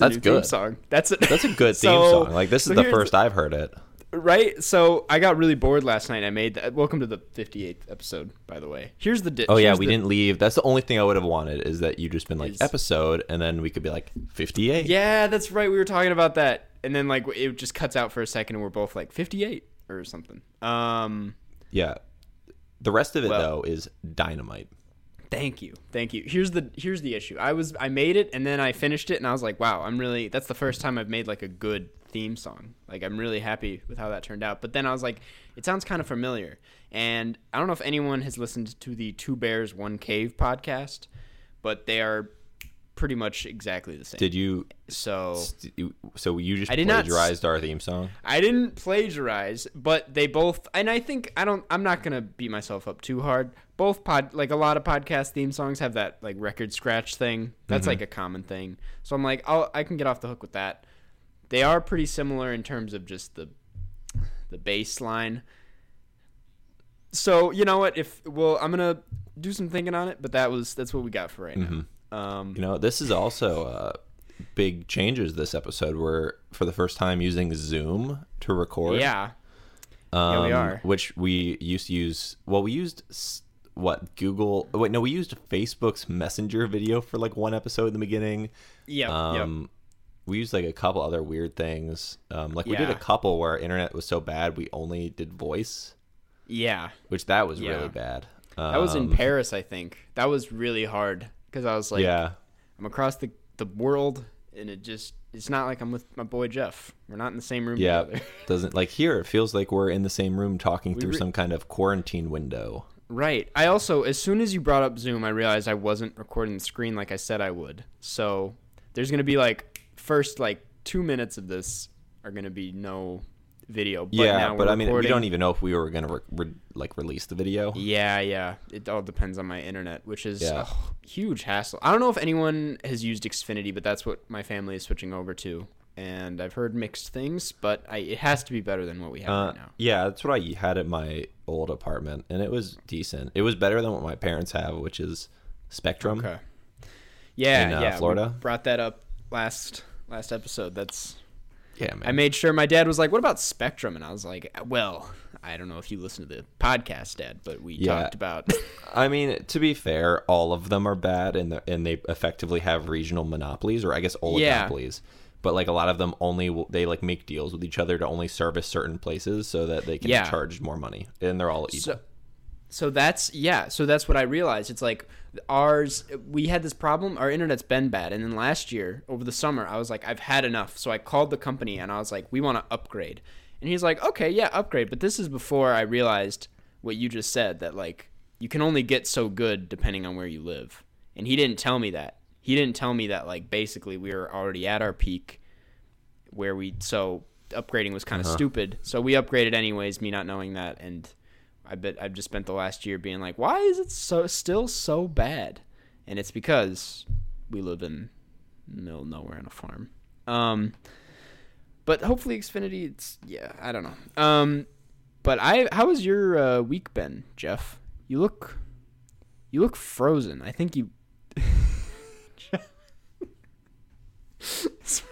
That's a That's new good. theme song. That's a, That's a good theme So- song. Like this so is the first I've heard it. right. So I got really bored last night. I made that. Welcome to the 58th episode, by the way. Here's the. Di- Oh yeah, we the- didn't leave. That's the only thing I would have wanted is that you just been like Is- episode, and then we could be like fifty eight. Yeah, that's right. We were talking about that, and then like it just cuts out for a second, and we're both like 58 or something. Um. Yeah. The rest of it Well- though is dynamite. Thank you, thank you. Here's the here's the issue. I was I made it and then I finished it and I was like, wow, I'm really that's the first time I've made like a good theme song. Like I'm really happy with how that turned out. But then I was like, it sounds kind of familiar. And I don't know if anyone has listened to the Two Bears One Cave podcast, but they are pretty much exactly the same. Did you? so So you just I did not plagiarized our theme song? I didn't plagiarize, but they both and I think I don't I'm not going to beat myself up too hard. Both pod like a lot of podcast theme songs have that like record scratch thing. That's like a common thing. So I'm like, I'll I can get off the hook with that. They are pretty similar in terms of just the the bass line. So, you know what? If well, I'm going to do some thinking on it, but that was that's what we got for right now. Um You know, this is also uh, big changes this episode. We're for the first time using Zoom to record. yeah. um, yeah, we are. Which we used to use. Well, we used s- what Google. Wait, no, we used Facebook's Messenger video for like one episode in the beginning. Yeah. Um, yep. We used like a couple other weird things. Um, like we did a couple where our internet was so bad we only did voice, Yeah. which that was Yeah. really bad. That was in Um, Paris, I think. That was really hard because I was like, yeah. I'm across the the world, and it just it's not like I'm with my boy Jeff. We're not in the same room Yeah, together. doesn't like here. It feels like we're in the same room talking through re- some kind of quarantine window. Right. I also, as soon as you brought up Zoom, I realized I wasn't recording the screen like I said I would. So there's gonna be like first like two minutes of this are gonna be no video. But yeah, now but I mean, we don't even know if we were gonna re- re- like release the video. Yeah, yeah. It all depends on my internet, which is Yeah. a huge hassle. I don't know if anyone has used Xfinity, but that's what my family is switching over to. And I've heard mixed things, but I, it has to be better than what we have Uh, right now. yeah, that's what I had at my old apartment, and it was decent. It was better than what my parents have, which is Spectrum. Okay. Yeah, In, uh, yeah. Florida? brought that up last last episode. That's Yeah, man. I made sure my dad was like, "What about Spectrum?" And I was like, "Well, I don't know if you listen to the podcast, Dad, but we Yeah. talked about." I mean, to be fair, all of them are bad, and and they effectively have regional monopolies, or I guess Yeah. But like a lot of them, only will- they like make deals with each other to only service certain places so that they can Yeah. charge more money, and they're all evil. So, so that's yeah. So that's what I realized. It's like ours. We had this problem. Our internet's been bad, and then last year over the summer, I was like, I've had enough. So I called the company and I was like, we want to upgrade. And he's like, okay, yeah, upgrade. But this is before I realized what you just said that like you can only get so good depending on where you live. And he didn't tell me that. He didn't tell me that like basically we were already at our peak where we so upgrading was kind of stupid. So we upgraded anyways, me not knowing that and I bet I've just spent the last year being like, why is it so still so bad? And it's because we live in the middle of nowhere on a farm. Um, but hopefully Xfinity, it's yeah, I don't know. Um, but I, how has your uh, week been, Jeff? You look, you look frozen. I think you.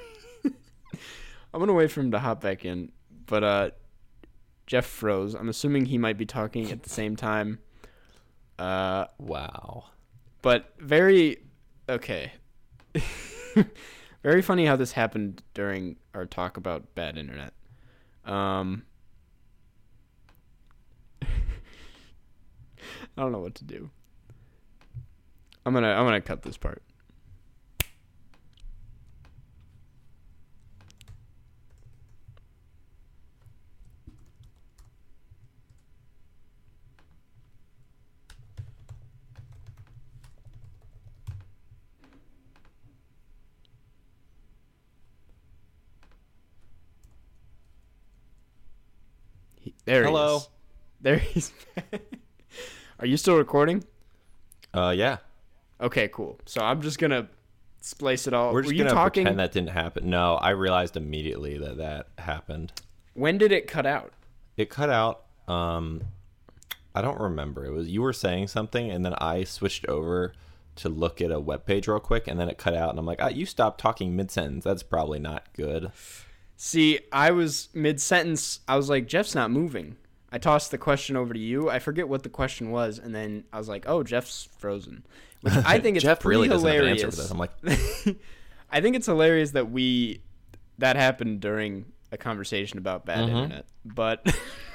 I'm gonna wait for him to hop back in, but uh, Jeff froze. I'm assuming he might be talking at the same time. Uh, wow. but very okay. very funny how this happened during our talk about bad internet. Um, I don't know what to do. I'm gonna I'm gonna cut this part. He, there Hello. he is. There he's. Are you still recording? Uh, yeah. Okay, cool. So I'm just gonna splice it all. We're just Were you gonna talking? pretend that didn't happen. No, I realized immediately that that happened. When did it cut out? It cut out. Um, I don't remember. It was you were saying something, and then I switched over to look at a web page real quick, and then it cut out, and I'm like, ah, you stopped talking mid sentence. That's probably not good. See, I was mid sentence. I was like, Jeff's not moving. I tossed the question over to you. I forget what the question was, and then I was like, "Oh, Jeff's frozen." Which I think it's Jeff pretty really an hilarious. answer for this. I'm like, I think it's hilarious that we that happened during a conversation about bad Mhm. internet. But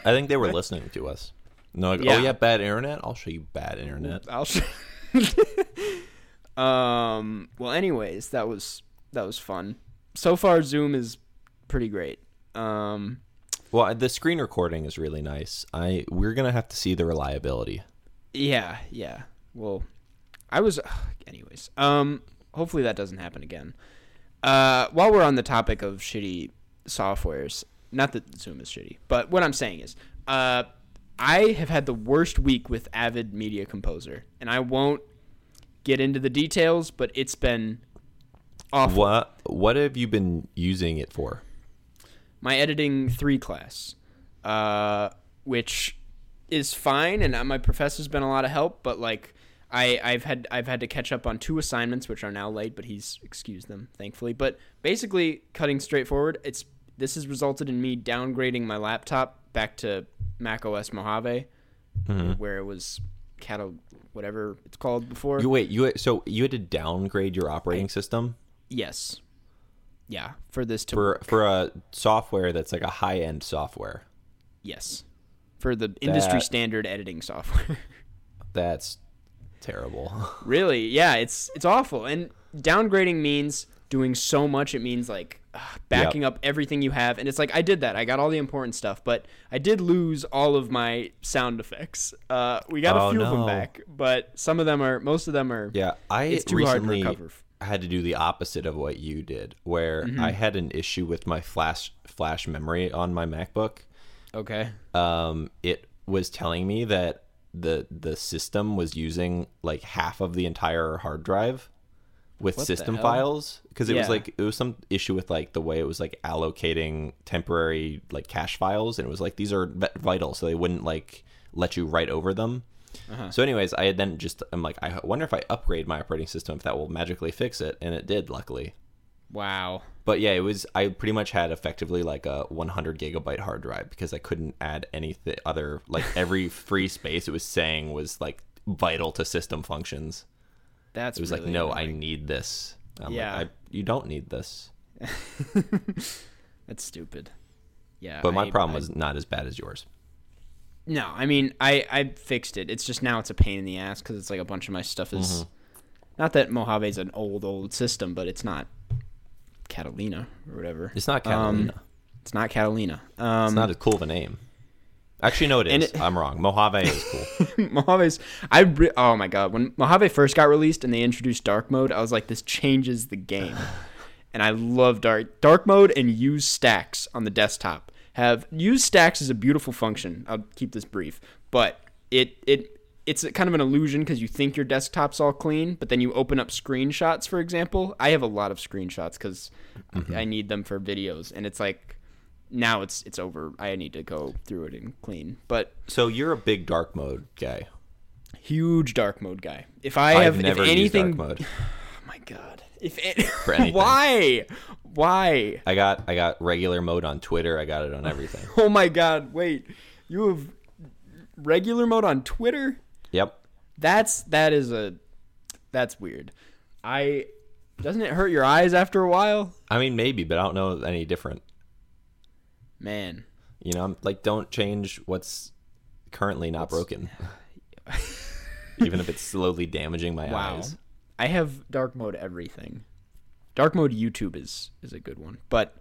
I think they were listening to us. No, like, Yeah. oh yeah, bad internet. I'll show you bad internet. I'll show. um. Well, anyways, that was that was fun. So far, Zoom is pretty great. Um. Well, the screen recording is really nice. I we're gonna have to see the reliability. Yeah. Yeah. Well, I was. Anyways. Um. Hopefully that doesn't happen again. Uh. While we're on the topic of shitty softwares, not that Zoom is shitty, but what I'm saying is, uh, I have had the worst week with Avid Media Composer, and I won't get into the details, but it's been awful. What what have you been using it for? My editing three class, uh, which is fine, and my professor's been a lot of help. But like, I I've had I've had to catch up on two assignments which are now late, but he's excused them thankfully. But basically, cutting straight forward, it's this has resulted in me downgrading my laptop back to Mac OS Mojave, Mhm. where it was Cato whatever it's called before. You wait, you so you had to downgrade your operating system yes, yeah, for this to for for a software that's like a high end software. yes, for the industry That- standard editing software. That's terrible. Really? Yeah, it's it's awful. And downgrading means doing so much. It means like ugh, backing up everything you have. And it's like I did that. I got all the important stuff, but I did lose all of my sound effects. Uh, we got Oh, a few of them back, but some of them are most of them are. Yeah, I It's too hard to recently recover. Had to do the opposite of what you did, where Mm-hmm. I had an issue with my flash flash memory on my MacBook. Okay. Um, it was telling me that the the system was using like half of the entire hard drive with What system files because it was like it was some issue with like the way it was like allocating temporary like cache files and it was like these are vital so they wouldn't like let you write over them Uh-huh. so anyways i had then just i'm like i wonder if i upgrade my operating system if that will magically fix it and it did luckily Wow. but yeah, it was. I pretty much had effectively like a 100 gigabyte hard drive because I couldn't add anything other. Like every free space it was saying was like vital to system functions. That's It was really like, no, I need this. I'm Yeah. like, I, you don't need this. That's stupid. Yeah. But my I- problem I- was not as bad as yours. No, I mean, I I fixed it. It's just now it's a pain in the ass because it's like a bunch of my stuff is. Mm-hmm. Not that Mojave's an old old system, but it's not Catalina or whatever. It's not Um, Catalina. It's not Catalina. Um, it's not as cool of a name. Actually, no, it is. it- I'm wrong. Mojave is cool. Mojave's. I re- oh my god when Mojave first got released and they introduced dark mode, I was like, this changes the game, and I love dark dark mode and use stacks on the desktop. Have use stacks as a beautiful function. I'll keep this brief, but it it it's kind of an illusion because you think your desktop's all clean, but then you open up screenshots. For example, I have a lot of screenshots because I, mm-hmm. I need them for videos, and it's like now it's it's over. I need to go through it and clean, but so you're a big dark mode guy. huge dark mode guy. If I I've have if anything, used dark mode. oh my god, if it, For anything. why, why? I got I got regular mode on Twitter. I got it on everything. Oh my god, wait, you have regular mode on Twitter? yep. That's that is a that's weird. I doesn't it hurt your eyes after a while? I mean, maybe, but I don't know any different. Man, You know, I'm like, don't change what's currently not broken, even if it's slowly damaging my wow. eyes. I have dark mode everything. Dark mode YouTube is is a good one, but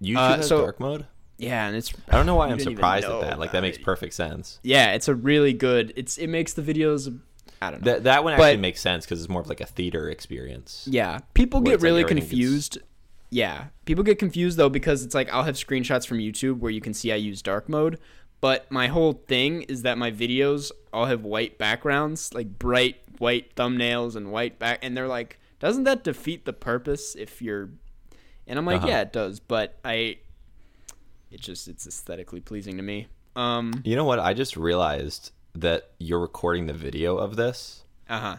YouTube Uh, has so- dark mode. yeah, and it's I don't know why I'm surprised at that. Like that makes it. perfect sense. yeah, it's a really good. It's it makes the videos. I don't know. That that one But- actually makes sense because it's more of like a theater experience. Yeah, people get it's like really gets- confused. Yeah, people get confused though because it's like I'll have screenshots from YouTube where you can see I use dark mode, but my whole thing is that my videos all have white backgrounds, like bright white thumbnails and white back, and they're like, doesn't that defeat the purpose if you're? And I'm like, Uh-huh. yeah, it does, but I, it just it's aesthetically pleasing to me. Um, You know what? I just realized that you're recording the video of this, uh huh.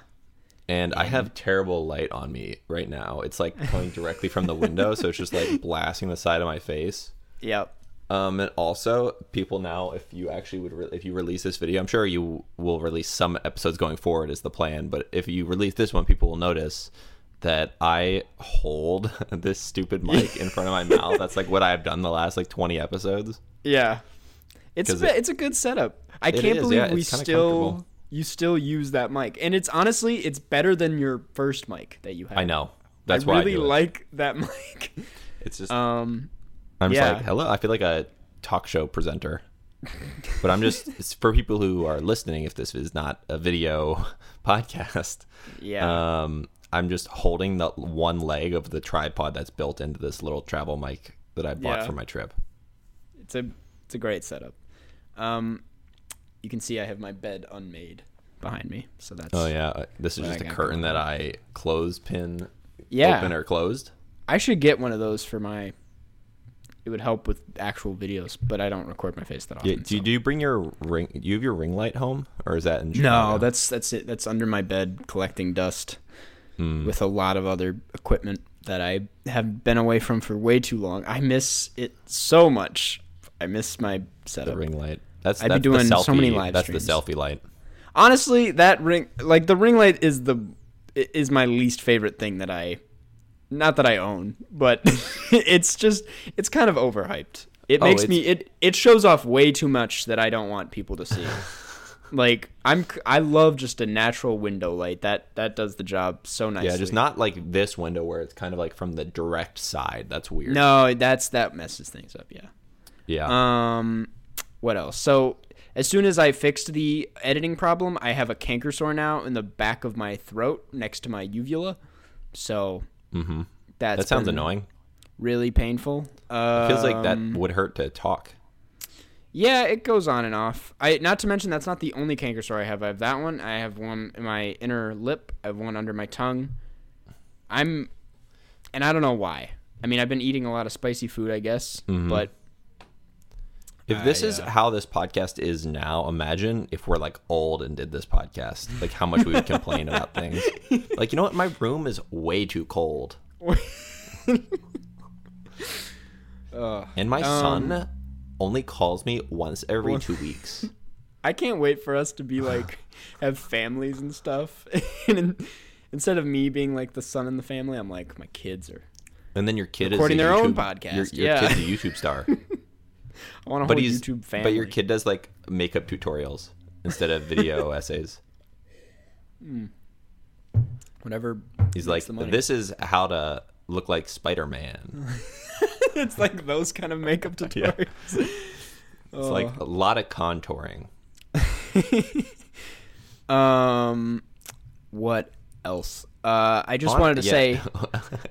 and I have terrible light on me right now. It's like coming directly from the window, so it's just like blasting the side of my face. Yep. Um, and also, people now, if you actually would, re- if you release this video, I'm sure you will release some episodes going forward is the plan. But if you release this one, people will notice that I hold this stupid mic in front of my mouth. That's like what I've done the last like 20 episodes. Yeah. It's a, it- it's a good setup. I can't is, believe yeah, we still you still use that mic. And it's honestly it's better than your first mic that you had. I know. That's I why really I like that mic. It's just Um I'm just yeah. like, hello. I feel like a talk show presenter. but I'm just for people who are listening. If this is not a video podcast, yeah. um, I'm just holding the one leg of the tripod that's built into this little travel mic that I bought Yeah. for my trip. it's a it's a great setup. Um you can see I have my bed unmade behind me. So that's Oh yeah, uh, this is just a curtain that I close pin Yeah. open or closed. I should get one of those for my it would help with actual videos, but I don't record my face that often. Yeah, do you, so- do you bring your ring? Do you have your ring light home, or is that in No, that's that's it. That's under my bed collecting dust Hmm. with a lot of other equipment that I have been away from for way too long. I miss it so much. I miss my the setup. ring light. That's I'd be doing the selfie, so many live That's the selfie light. Honestly, that ring like the ring light is the is my least favorite thing that I not that I own, but it's just it's kind of overhyped. It Oh, makes me it it shows off way too much that I don't want people to see. like I'm I love just a natural window light. That that does the job so nicely. Yeah, just not like this window where it's kind of like from the direct side. That's weird. No, that's that messes things up, yeah. Yeah. Um, what else? So as soon as I fixed the editing problem, I have a canker sore now in the back of my throat next to my uvula. So mm-hmm. that's That sounds annoying. Really painful. Uh, Feels like that would hurt to talk. Yeah, it goes on and off. I not to mention that's not the only canker sore I have. I have that one. I have one in my inner lip. I have one under my tongue. I'm, and I don't know why. I mean, I've been eating a lot of spicy food, I guess, Mm-hmm. but If this I, is uh, how this podcast is now, imagine if we're like old and did this podcast. Like how much we would complain about things. Like you know what? My room is way too cold, uh, and my Um, son only calls me once every two weeks. I can't wait for us to be like have families and stuff. and in, instead of me being like the son in the family, I'm like my kids are. And then your kid Recording is recording their own podcast, Your, your yeah. kid's a YouTube star, I want a but whole he's YouTube family. but your kid does like makeup tutorials instead of video essays. whatever. He's like, this is how to look like Spider Man. it's like those kind of makeup tutorials. It's Oh. like a lot of contouring. um, what else? Uh, I just On- wanted to yeah. say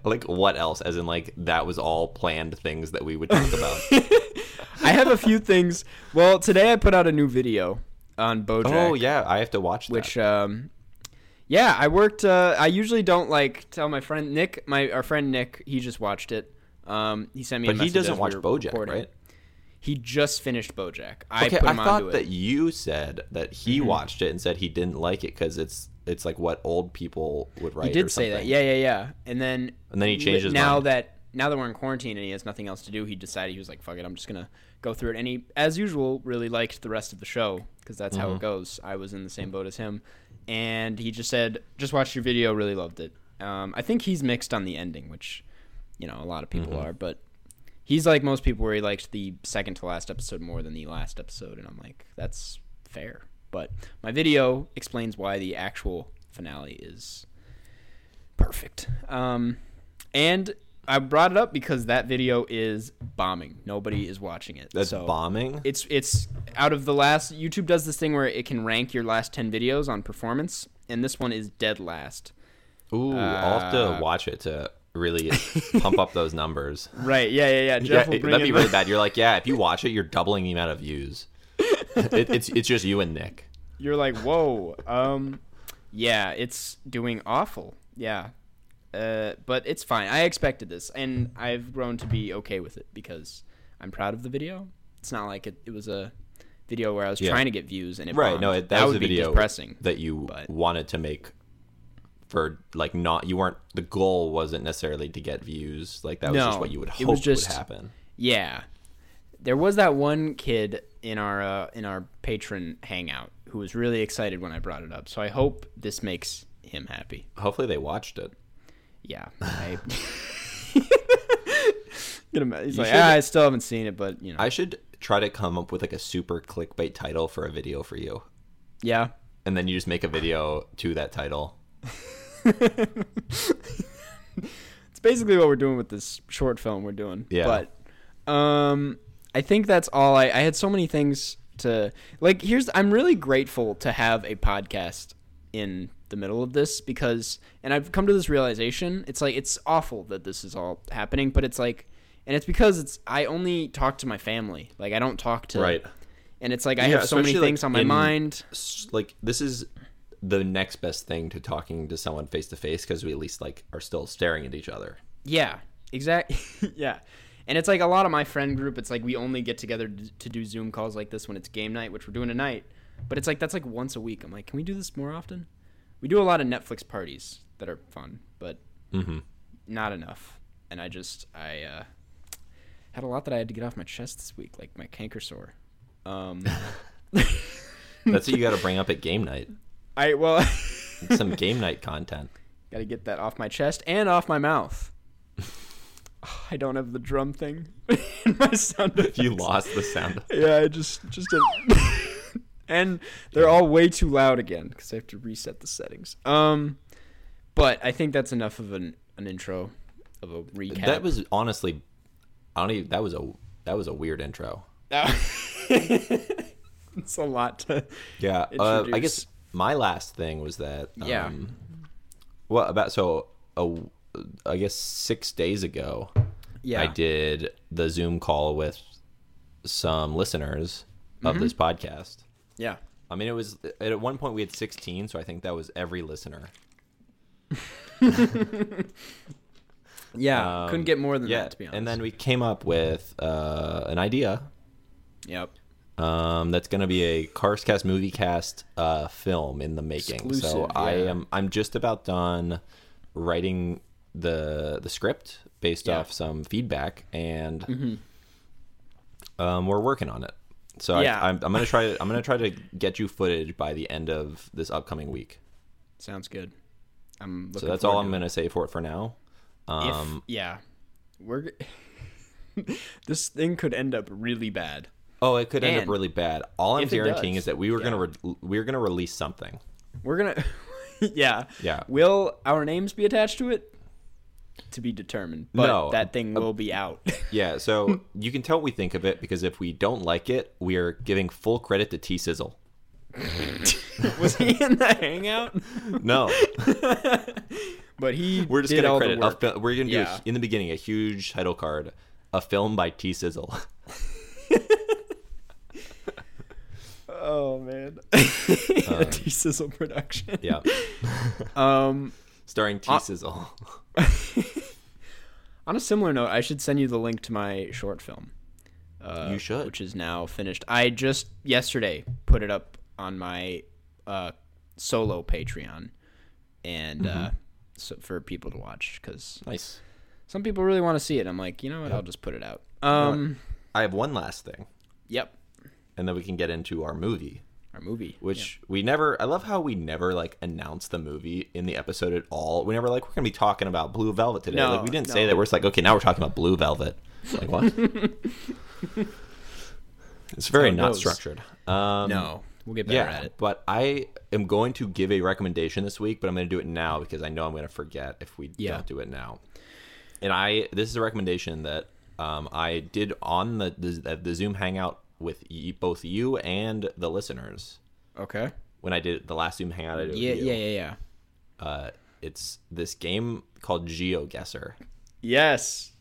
like what else? As in like that was all planned things that we would talk about. I have a few things. Well, today I put out a new video on BoJack. oh yeah, I have to watch that. which um yeah i worked uh i usually don't like tell my friend nick my our friend nick he just watched it um he sent me a but he doesn't we watch BoJack, recording. right? he just finished bojack i okay, I thought that you said that he Mm-hmm. watched it and said he didn't like it because it's it's like what old people would write. he did or say that yeah yeah yeah and then And then he changes. now mind. that now that we're in quarantine and he has nothing else to do he decided he was like fuck it i'm just gonna go through it. And he as usual really liked the rest of the show because that's how Mm-hmm. it goes. I was in the same boat as him. And he just said just watched your video really loved it. Um, i think he's mixed on the ending which you know a lot of people Mm-hmm. are but he's like most people where he liked the second to last episode more than the last episode and i'm like that's fair. But my video explains why the actual finale is perfect. Um, and i brought it up because that video is bombing nobody is watching it That's so bombing. it's it's out of the last youtube does this thing where it can rank your last 10 videos on performance and this one is dead last Ooh, I'll have uh, to watch it to really pump up those numbers. right yeah yeah yeah Yeah, jeff will bring that'd be really bad. You're like, yeah, if you watch it, you're doubling the amount of views. it, it's it's just you and Nick. you're like whoa um yeah it's doing awful yeah uh, but it's fine i expected this and i've grown to be okay with it because i'm proud of the video it's not like it, it was a video where i was Yeah. trying to get views and it Right? bombed. No, it, that, was would a be video depressing that you but- wanted to make for like not you weren't the goal wasn't necessarily to get views like that was just what you would hope just- would happen Yeah. There was that one kid in our uh, in our Patreon hangout who was really excited when I brought it up. So I hope this makes him happy. hopefully they watched it Yeah. I... He's You like, should- ah, I still haven't seen it, but you know. i should try to come up with like a super clickbait title for a video for you yeah. and then you just make a video to that title It's basically what we're doing with this short film we're doing. Yeah. But um I think that's all I I had so many things to like here's I'm really grateful to have a podcast in the middle of this because and I've come to this realization it's like it's awful that this is all happening but it's like and it's because it's I only talk to my family like I don't talk to Right. and it's like I Yeah, have so many like, things on my in- mind like this is the next best thing to talking to someone face to face because we at least like are still staring at each other Yeah, exactly. yeah. And it's like a lot of my friend group, it's like we only get together to do Zoom calls like this when it's game night, which we're doing tonight. But it's like that's like once a week. I'm like, can we do this more often? We do a lot of Netflix parties that are fun, but mm-hmm. not enough. And I just I uh, had a lot that I had to get off my chest this week, like my canker sore. Um, that's what you got to bring up at game night I well, some game night content got to get that off my chest and off my mouth. I don't have the drum thing in my sound you lost the sound Yeah, I just just a, and they're all way too loud again because I have to reset the settings. Um, but I think that's enough of an an intro of a recap. that was honestly i don't even that was a that was a weird intro it's a lot to yeah uh, i guess my last thing was that um, Yeah. well about so a, i guess six days ago yeah I did the Zoom call with some listeners of Mm-hmm. this podcast. Yeah I mean, it was at one point we had 16, so I think that was every listener. yeah Um, couldn't get more than yeah, that to be honest. and then we came up with uh, an idea yep um, that's going to be a Carscast movie cast uh, film in the making. Exclusive, so Exclusive, I yeah. am I'm just about done writing the the script based Yeah. Mm-hmm. off some feedback, and um, we're working on it. So Yeah. I, I'm, I'm gonna try to I'm gonna try to get you footage by the end of this upcoming week. sounds good. I'm So that's all I'm gonna say for it for now. If, Um, yeah, we're this thing could end up really bad. oh, it could end up really bad. All I'm guaranteeing does, is that we were yeah. gonna re- we are gonna release something. We're gonna, yeah, Yeah. Will our names be attached to it? To be determined. But No, that thing will be out. Yeah, so you can tell what we think of it because if we don't like it, we are giving full credit to T Sizzle. Was he in the hangout? No, But he we're just gonna credit. A, we're gonna do Yeah. a, in the beginning a huge title card, a film by T Sizzle. Oh man, a T Sizzle production. yeah, Um, starring T Sizzle. on a similar note, I should send you the link to my short film. Uh, You should. which is now finished. I just yesterday put it up on my uh, solo Patreon, and Mm-hmm. uh, so for people to watch because nice. some people really want to see it. I'm like, you know what? I'll just put it out. Um, I have one last thing, yep, and then we can get into our movie. Our movie. Which we never. I love how we never like announce the movie in the episode at all. We never like we're gonna be talking about Blue Velvet today. No, like we didn't no. say that. We're just like okay, now we're talking about Blue Velvet. Like what? it's very it not goes. structured. Um, no, we'll get better yeah, at it. but I am going to give a recommendation this week, but I'm going to do it now because I know I'm going to forget if we Yeah. don't do it now. And I this is a recommendation that um, I did on the, the the Zoom hangout with y- both you and the listeners Okay. when I did the last Zoom hangout. I did Yeah, yeah, yeah, yeah. Uh, it's this game called GeoGuessr. Yes.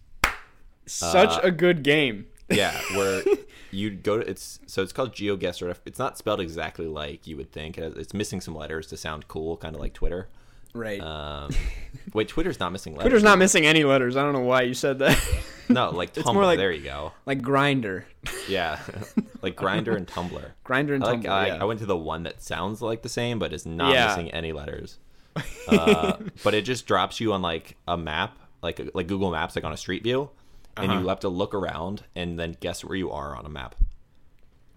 Such Uh, a good game. Yeah, where you go to it's so it's called GeoGuessr. It's not spelled exactly like you would think. It's missing some letters to sound cool, kind of like Twitter. Right. Um, wait, Twitter's not missing letters. Twitter's not missing any letters. I don't know why you said that. No, like Tumblr. It's more like- there you go. like Grindr, Yeah, like Grindr and Tumblr. Grindr and I like. Tumblr. I, yeah. I went to the one that sounds like the same, but is not Yeah. missing any letters. uh, but it just drops you on like a map, like like Google Maps, like on a street view, and Uh-huh. you have to look around and then guess where you are on a map.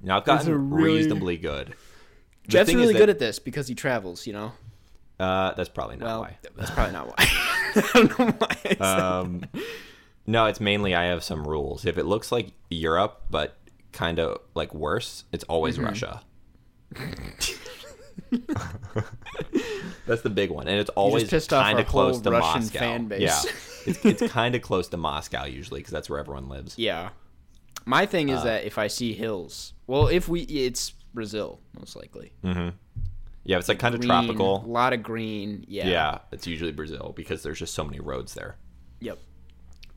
Now I've gotten really- reasonably good. The Jeff's really good at this because he travels. You know. Uh, that's probably not Well, why. that's probably not why. I don't know why. Um, no, it's mainly I have some rules. If it looks like Europe, but kind of like worse, it's always Mm-hmm. Russia. That's the big one, and it's always kind of close to Russian Moscow. fan base. Yeah, it's, it's kind of close to Moscow usually because that's where everyone lives. Yeah. My thing Uh, is that if I see hills, well, if we, it's Brazil most likely. Yeah, it's like kind of tropical. A lot of green. Yeah. Yeah, it's usually Brazil because there's just so many roads there. Yep.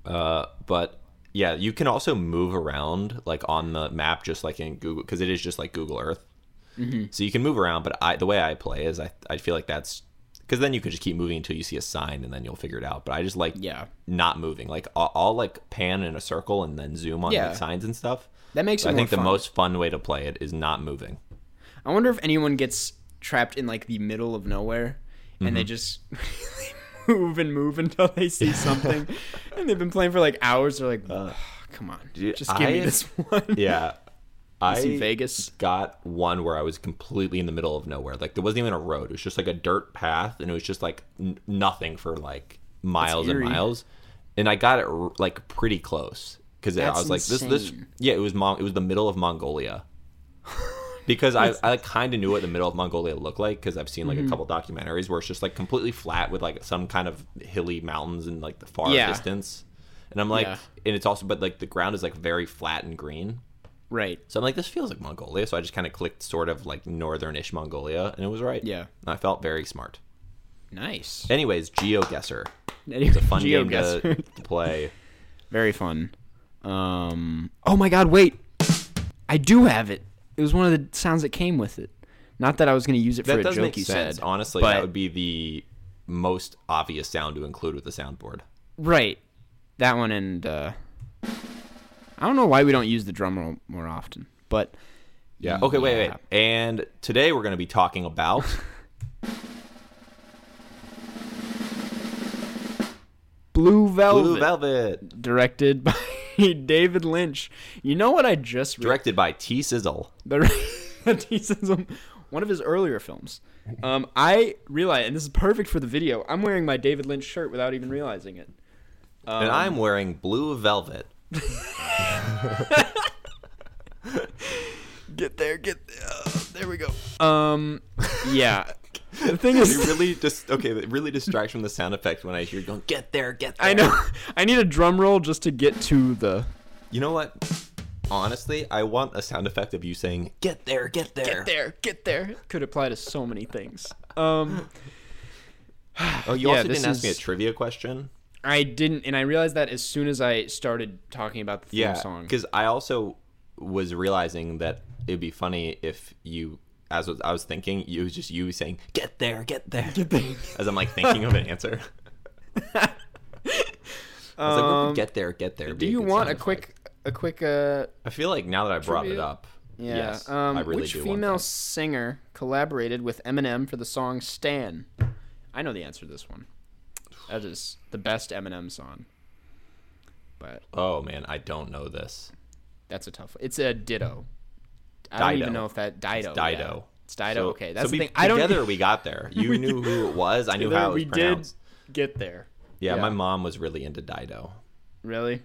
Uh, but yeah, you can also move around like on the map, just like in Google, because it is just like Google Earth. Mm-hmm. So you can move around. But I, the way I play is I, I feel like that's because then you could just keep moving until you see a sign and then you'll figure it out. But I just like Yeah. not moving. Like I'll, I'll like pan in a circle and then zoom on Yeah. like signs and stuff. That makes it I think the most fun way to play it is not moving. I wonder if anyone gets trapped in like the middle of nowhere and Mm-hmm. they just move and move until they see something, and they've been playing for like hours. They're like, "Ugh, come on, dude, just give me this one. Yeah. I see Vegas. got one where I was completely in the middle of nowhere. Like there wasn't even a road. It was just like a dirt path, and it was just like n- nothing for like miles and miles. And I got it r- like pretty close because I was like, this, this, yeah, it was Mon- it was the middle of Mongolia. Because I, I kind of knew what the middle of Mongolia looked like because I've seen like Mm-hmm. a couple documentaries where it's just like completely flat with like some kind of hilly mountains in like the far Yeah. distance. And I'm like, Yeah. and it's also, but like the ground is like very flat and green. Right. So I'm like, this feels like Mongolia. So I just kind of clicked sort of like northern-ish Mongolia, and it was right. Yeah. And I felt very smart. Nice. Anyways, GeoGuessr. It's a fun game to, to play. Very fun. Um. Oh my God! Wait, I do have it. It was one of the sounds that came with it. Not that I was going to use it for That a does joke. make you sense. said, Honestly, but- that would be the most obvious sound to include with the soundboard. right. That one and uh, I don't know why we don't use the drum roll more often, but Yeah. Okay. Wait. Wait. And today we're going to be talking about Blue Velvet, Blue Velvet, directed by David Lynch. You know what I just read? directed by T Sizzle. the he says um, one of his earlier films. Um, I realize, and this is perfect for the video. I'm wearing my David Lynch shirt without even realizing it. Um, and I'm wearing Blue Velvet. Get there, get there. Uh, there we go. Um, yeah. The thing is, It really just okay. It really distracts from the sound effect when I hear you going, "Get there, get there." I know. I need a drum roll just to get to the. You know what? Honestly, I want a sound effect of you saying "Get there, get there." Get there, get there. Could apply to so many things. Um, Oh, you Yeah, also didn't ask me a trivia question. I didn't, and I realized that as soon as I started talking about the theme Yeah, song. because I also was realizing that it'd be funny if you, as was- I was thinking, it was just you saying "Get there, get there," Get there. as I'm like thinking of an answer. I was like, Um, would "Get there, get there"? Do you want a quick, a quick, uh? I feel like now that I brought it up, yeah. yes, um, I really which do female singer collaborated with Eminem for the song "Stan"? I know the answer to this one. That is the best Eminem song. But Oh man, I don't know this. that's a tough. one. It's a Ditto. I don't even Dido. know if that Dido. It's yeah. Dido. It's Dido. So- okay, that's so the we, thing. I don't. Together we got there. You We knew who it was. I knew how it was we pronounced. did get there. Yeah, Yeah. my mom was really into Dido. Really,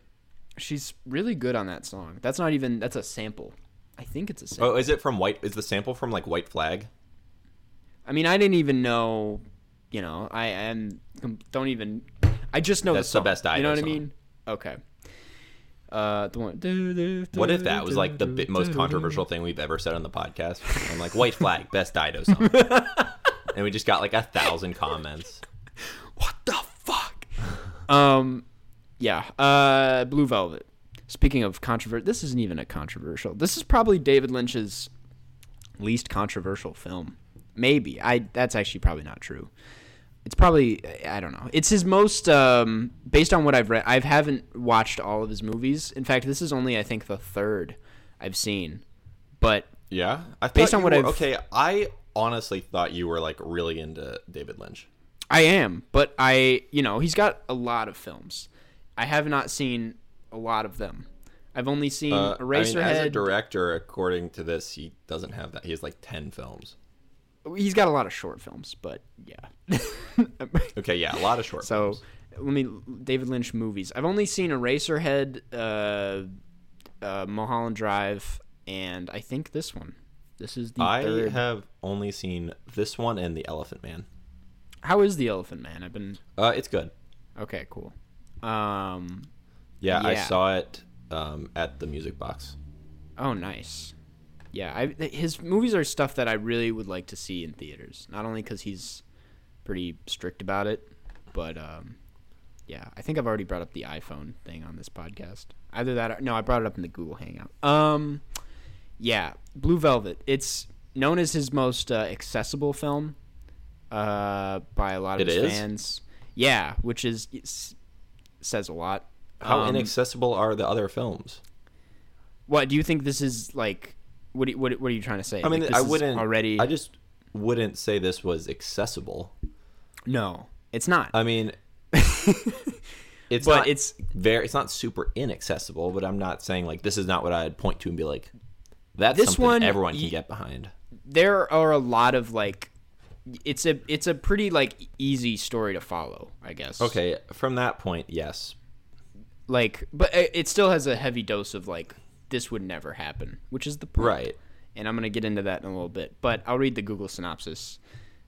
she's really good on that song. That's not even. That's a sample. I think it's a sample. Oh, is it from White? Is the sample from like White Flag? I mean, I didn't even know. You know, I am don't even. I just know That's the, the song. best You know what song. I mean? Okay. Uh, the one. What if that was like the most controversial thing we've ever said on the podcast? I'm like White Flag, best Dido song, and we just got like a thousand comments. What the fuck? um, yeah. Uh, Blue Velvet. Speaking of controversial, this isn't even a controversial. This is probably David Lynch's least controversial film. Maybe I. That's actually probably not true. It's probably I don't know. It's his most um, based on what I've read. I haven't watched all of his movies. In fact, this is only I think the third I've seen. But Yeah, I Based on what were- I've- okay. I honestly thought you were like really into David Lynch. I am, but I, you know, he's got a lot of films. I have not seen a lot of them. I've only seen Uh, I mean, Eraserhead. as a director, according to this, he doesn't have that. He has like ten films. He's got a lot of short films, but yeah. Okay, yeah, a lot of short so films. let me David Lynch movies. I've only seen Eraserhead, uh, uh, Mulholland Drive, and I think this one. This is the I third. have only seen this one and The Elephant Man. How is the Elephant Man? I've been Uh, it's good. okay, cool. Um, Yeah, I saw it um, at the Music Box. oh, nice. Yeah, I, his movies are stuff that I really would like to see in theaters. Not only because he's pretty strict about it, but um, yeah, I think I've already brought up the iPhone thing on this podcast. Either that, or, no, I brought it up in the Google Hangout. Um, yeah, Blue Velvet. It's known as his most uh, accessible film uh, by a lot of It his is? fans. Yeah, which is says a lot. How Um, inaccessible are the other films? What do you think this is like? What you, what, what are you trying to say? I mean, Like, this I wouldn't already. I just wouldn't say this was accessible. no, it's not. I mean, it's but not it's very. It's not super inaccessible, but I'm not saying like this is not what I'd point to and be like. That's This something one, everyone y- can get behind. there are a lot of like. It's a it's a pretty like easy story to follow, I guess. Okay, from that point, yes. Like, but it it still has a heavy dose of like this would never happen, which is the point. Right. And I'm gonna get into that in a little bit, but I'll read the Google synopsis.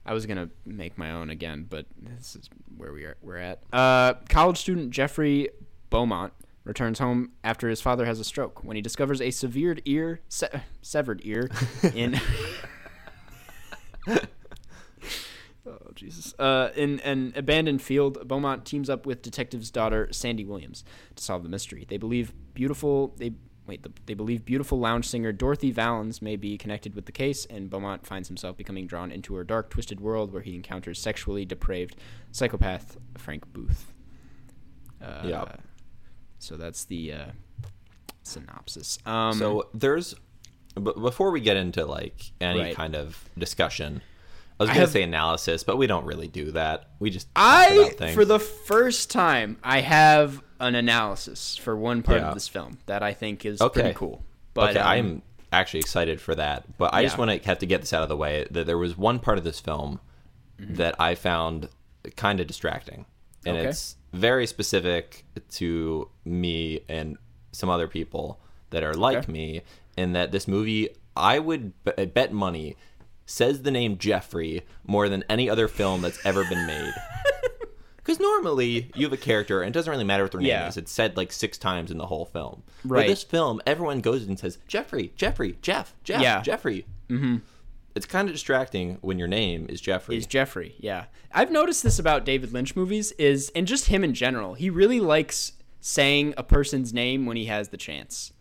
I was gonna make my own again, but this is where we are. We're at. Uh, college student Jeffrey Beaumont returns home after his father has a stroke. When he discovers a severed ear, se- severed ear, in. Oh Jesus! Uh, in an abandoned field, Beaumont teams up with detective's daughter Sandy Williams to solve the mystery. They believe beautiful. They wait. The, they believe beautiful lounge singer Dorothy Vallens may be connected with the case, and Beaumont finds himself becoming drawn into her dark, twisted world where he encounters sexually depraved psychopath Frank Booth. Uh, Yeah. So that's the uh, synopsis. Um, So there's, but before we get into like any Right. kind of discussion, I was gonna say analysis, but we don't really do that. We just I, for the first time, I have an analysis for one part Yeah. of this film that I think is Okay. pretty cool. But okay, um, I'm actually excited for that, but I just want to have to get this out of the way. That there was one part of this film that I found kind of distracting, and Okay. it's very specific to me and some other people that are like Okay. me. In that this movie, I would b- bet money says the name Jeffrey more than any other film that's ever been made. Because normally you have a character and it doesn't really matter what their name Yeah. is. It's said like six times in the whole film. Right. But this film, everyone goes and says Jeffrey, Jeffrey, Jeff, Jeff, Yeah. Jeffrey. Mm-hmm. It's kind of distracting when your name is Jeffrey. is Jeffrey. Yeah, I've noticed this about David Lynch movies is, and just him in general. He really likes saying a person's name when he has the chance.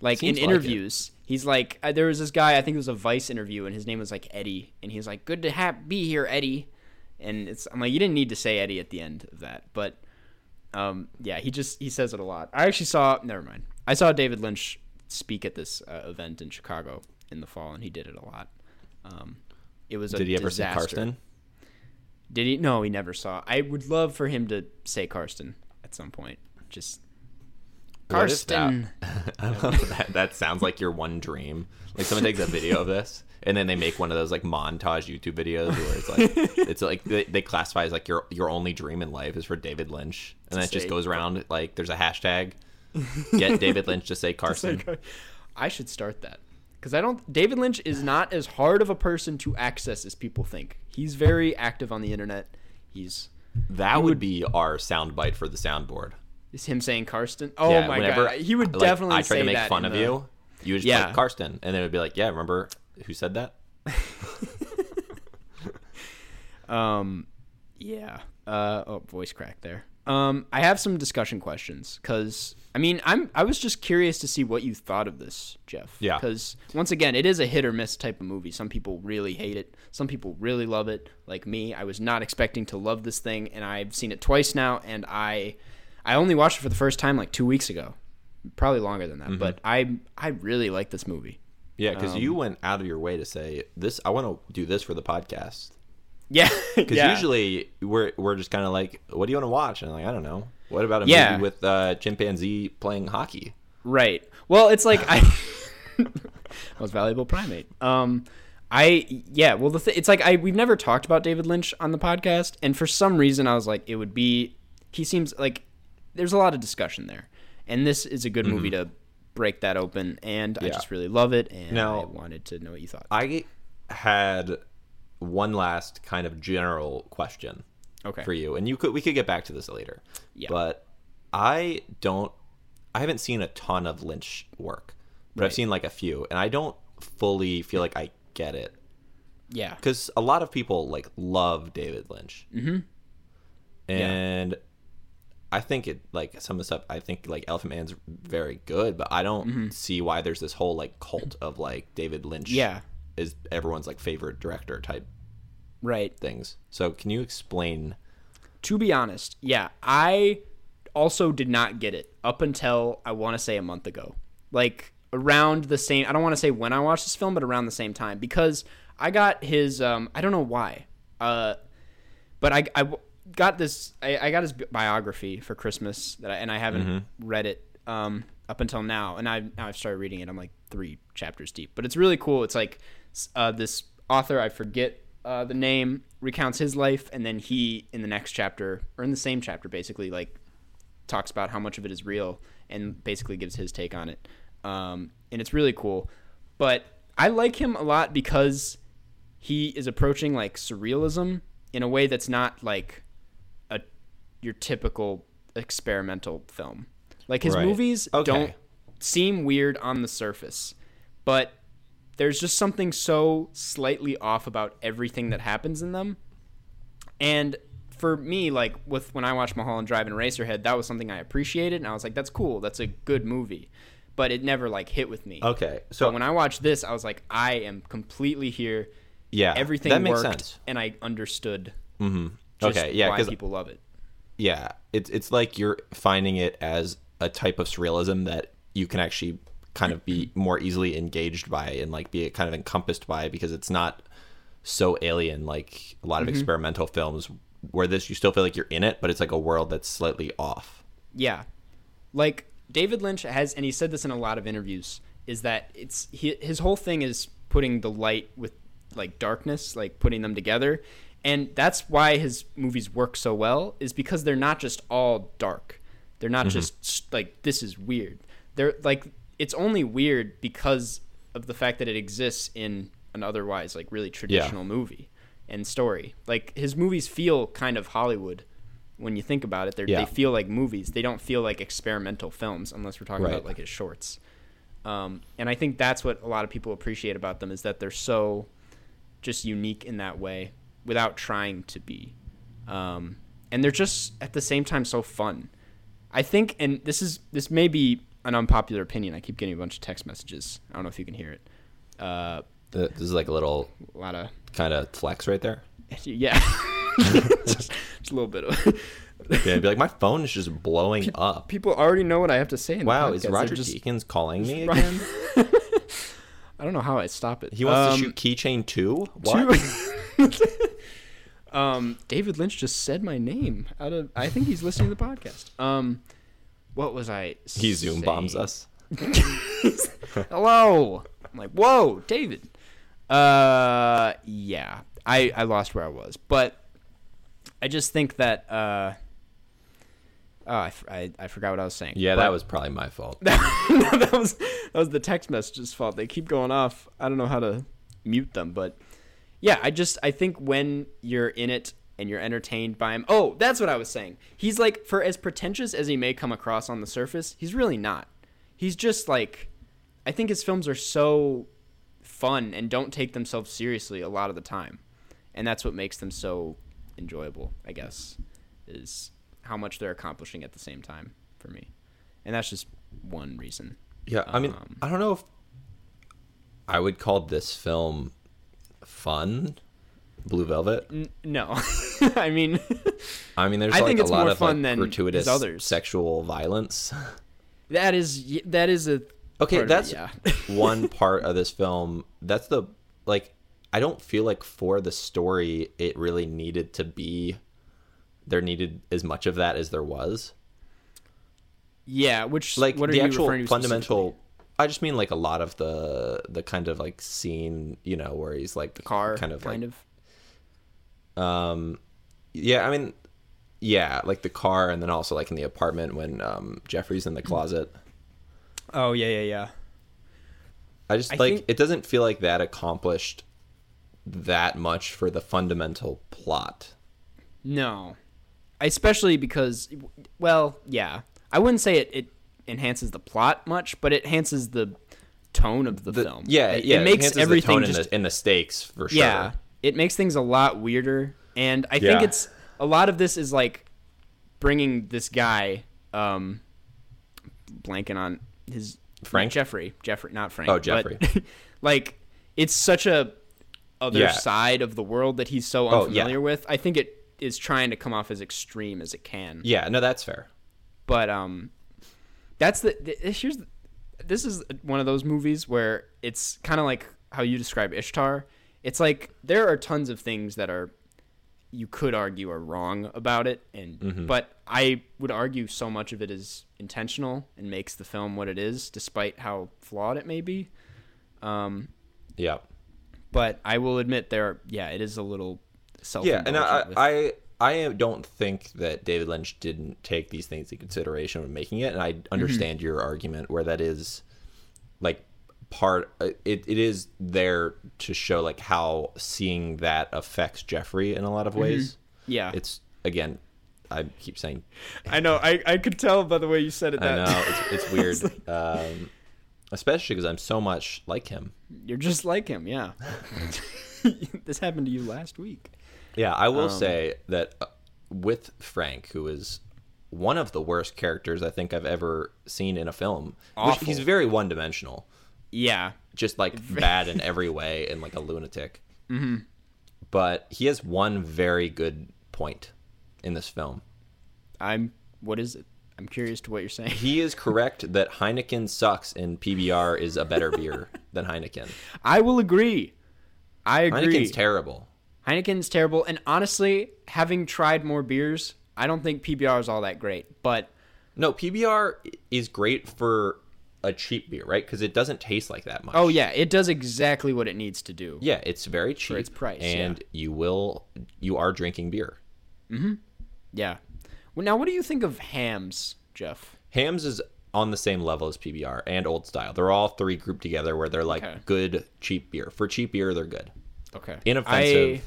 Like Seems in like it. interviews, he's like, uh, there was this guy. I think it was a Vice interview, and his name was like Eddie, and he's like, "Good to have be here, Eddie." And it's I'm like, you didn't need to say Eddie at the end of that, but um, yeah, he just he says it a lot. I actually saw. Never mind. I saw David Lynch speak at this uh, event in Chicago in the fall, and he did it a lot. Um, it was a Did he ever disaster. see Karsten? Did he? No, he never saw. I would love for him to say Karsten at some point. Just is that? Karsten. I love that. That sounds like your one dream. Like someone takes a video of this and then they make one of those like montage YouTube videos where it's like it's like they, they classify as like your your only dream in life is for David Lynch, and then it just goes around like there's a hashtag. Get David Lynch to say Karsten. I should start that because I don't. David Lynch is not as hard of a person to access as people think. He's very active on the internet. He's That would be our soundbite for the soundboard. is him saying Karsten. Oh yeah, my god, he would like, definitely I try say to make fun of the- you. You would just Yeah. like Karsten, and then it would be like, yeah, remember who said that? Um, yeah. Uh, oh, voice crack there. Um, I have some discussion questions because I mean, I'm I was just curious to see what you thought of this, Jeff. Yeah. Because once again, it is a hit or miss type of movie. Some people really hate it. Some people really love it. Like me, I was not expecting to love this thing, and I've seen it twice now, and I, I only watched it for the first time like two weeks ago, probably longer than that. Mm-hmm. But I I really like this movie. Yeah, because Um, you went out of your way to say this. I want to do this for the podcast. Yeah, Because yeah. usually we're we're just kind of like, what do you want to watch? And I'm like, I don't know. What about a Yeah. movie with uh, chimpanzee playing hockey? Right. Well, it's like I most valuable primate. Um, I yeah. Well, the th- it's like I we've never talked about David Lynch on the podcast, and for some reason I was like, it would be. He seems like there's a lot of discussion there, and this is a good movie to break that open. And I Mm-hmm. Just really love it, and Now- I wanted to know what you thought. I had one last kind of general question Okay. for you, and you could we could get back to this later. Yeah. But I don't. I haven't seen a ton of Lynch work, but I've seen like a few, and I don't fully feel like I get it Yeah. because a lot of people like love David Lynch, mm-hmm. and I think it like some of the stuff. I think like Elephant Man's very good, but I don't Mm-hmm. see why there's this whole like cult of like David Lynch. Yeah. is everyone's like favorite director type Right. things. So can you explain? to be honest, yeah, I also did not get it up until I want to say a month ago. Like around the same I don't want to say when I watched this film, but around the same time because I got his um I don't know why. Uh but I I got this I, I got his biography for Christmas that I, and I haven't read it um up until now and I now I've started reading it. I'm like 3 chapters deep. But it's really cool. It's like uh this author I forget uh, the name recounts his life and then he in the next chapter or in the same chapter basically like talks about how much of it is real and basically gives his take on it um, and it's really cool but i like him a lot because he is approaching like surrealism in a way that's not like your typical experimental film like his Right. movies Okay. don't seem weird on the surface but there's just something so slightly off about everything that happens in them. And for me, like with when I watched Mulholland Drive and Eraserhead, that was something I appreciated, and I was like, "That's cool. That's a good movie," but it never like hit with me. Okay, so But when I watched this, I was like, "I am completely here. yeah, Everything that makes worked, sense. and I understood Mm-hmm. just Okay, yeah, why because people love it." Yeah, it's it's like you're finding it as a type of surrealism that you can actually kind of be more easily engaged by and like be kind of encompassed by because it's not so alien like a lot Mm-hmm. of experimental films where this you still feel like you're in it, but it's like a world that's slightly off. Yeah. Like David Lynch has and he said this in a lot of interviews is that it's he, his whole thing is putting the light with like darkness, like putting them together. And that's why his movies work so well is because they're not just all dark. They're not just like this is weird. They're like it's only weird because of the fact that it exists in an otherwise like really traditional movie and story. Like his movies feel kind of Hollywood when you think about it. Yeah. They feel like movies. They don't feel like experimental films unless we're talking Right. about like his shorts. Um, and I think that's what a lot of people appreciate about them is that they're so just unique in that way without trying to be. Um, and they're just at the same time so fun. I think, and this is this may be an unpopular opinion. I keep getting a bunch of text messages. I don't know if you can hear it. Uh, This is like a little a lot of kind of flex right there. yeah, just, just a little bit of. Yeah, be like my phone is just blowing up. People already know what I have to say. In Wow, is Roger just, Deakins calling me again? I don't know how I stop it. He wants Um, to shoot Keychain too. What? two- um, David Lynch just said my name out of. I think he's listening to the podcast. Um, what was I? He zoom bombs us. Hello. I'm like, whoa, David. Uh, yeah, I I lost where I was, but I just think that uh. Oh, I I forgot what I was saying. Yeah, But- that was probably my fault. no, that was that was the text messages fault. They keep going off. I don't know how to mute them, but yeah, I just I think when you're in it and you're entertained by him. Oh, that's what I was saying. He's like for as pretentious as he may come across on the surface, he's really not. He's just like I think his films are so fun and don't take themselves seriously a lot of the time. And that's what makes them so enjoyable, I guess, is how much they're accomplishing at the same time for me. And that's just one reason. Yeah, I mean, Um, I don't know if I would call this film fun. Blue Velvet. N- no. I mean, I mean, there's I like think a it's lot more of fun like than gratuitous others. sexual violence. That is that is a Okay, of it, that's yeah. one part of this film. That's the like I don't feel like for the story it really needed to be there needed as much of that as there was. Yeah, which Like what are the actual fundamental I just mean like a lot of the the kind of like scene, you know, where he's like the car kind of kind like of um yeah, I mean yeah, like the car and then also like in the apartment when um Jeffrey's in the closet. oh yeah yeah yeah I just I like think- it doesn't feel like that accomplished that much for the fundamental plot. no especially because well yeah i wouldn't say it, it enhances the plot much but it enhances the tone of the, The- film yeah, it, yeah, it makes the everything tone just and, the, and the stakes for sure. yeah it makes things a lot weirder and i think it's a lot of this is like bringing this guy um blanking on his Frank? jeffrey jeffrey not frank Oh, but, Jeffrey. like it's such a other Yeah. side of the world that he's so Oh, yeah. unfamiliar with i think it is trying to come off as extreme as it can Yeah, no, that's fair. but um that's the, the here's the, this is one of those movies where it's kind of like how you describe Ishtar. It's like there are tons of things that are you could argue are wrong about it and Mm-hmm. but I would argue so much of it is intentional and makes the film what it is despite how flawed it may be. Um Yeah. but I will admit there yeah, it is a little self Yeah, and I, I I don't think that David Lynch didn't take these things into consideration when making it, and I understand Mm-hmm. your argument where that is like part. uh, It it is there to show like how seeing that affects Jeffrey in a lot of ways. yeah. It's again, I keep saying I know. I, I could tell by the way you said it I know it's, it's weird, um, especially because I'm so much like him. You're just like him, yeah. this happened to you last week. Yeah, I will Um, say that uh, with Frank, who is one of the worst characters I think I've ever seen in a film. Which he's very one dimensional, Yeah. just like bad in every way and like a lunatic. Mm-hmm. But he has one very good point in this film. I'm what is it? I'm curious to what you're saying. He is correct that Heineken sucks and PBR is a better beer than Heineken. I will agree. I agree. Heineken's terrible. Heineken's terrible and honestly, having tried more beers, I don't think PBR is all that great. But No, PBR is great for a cheap beer, right? Because it doesn't taste like that much. oh yeah, it does exactly what it needs to do. Yeah, it's very cheap. its price, and you will you are drinking beer. Mm-hmm. Yeah. Well, now what do you think of Hamm's, Jeff? Hamm's is on the same level as PBR and Old Style. They're all three grouped together where they're like Okay. good cheap beer. For cheap beer, they're good. Okay. Inoffensive.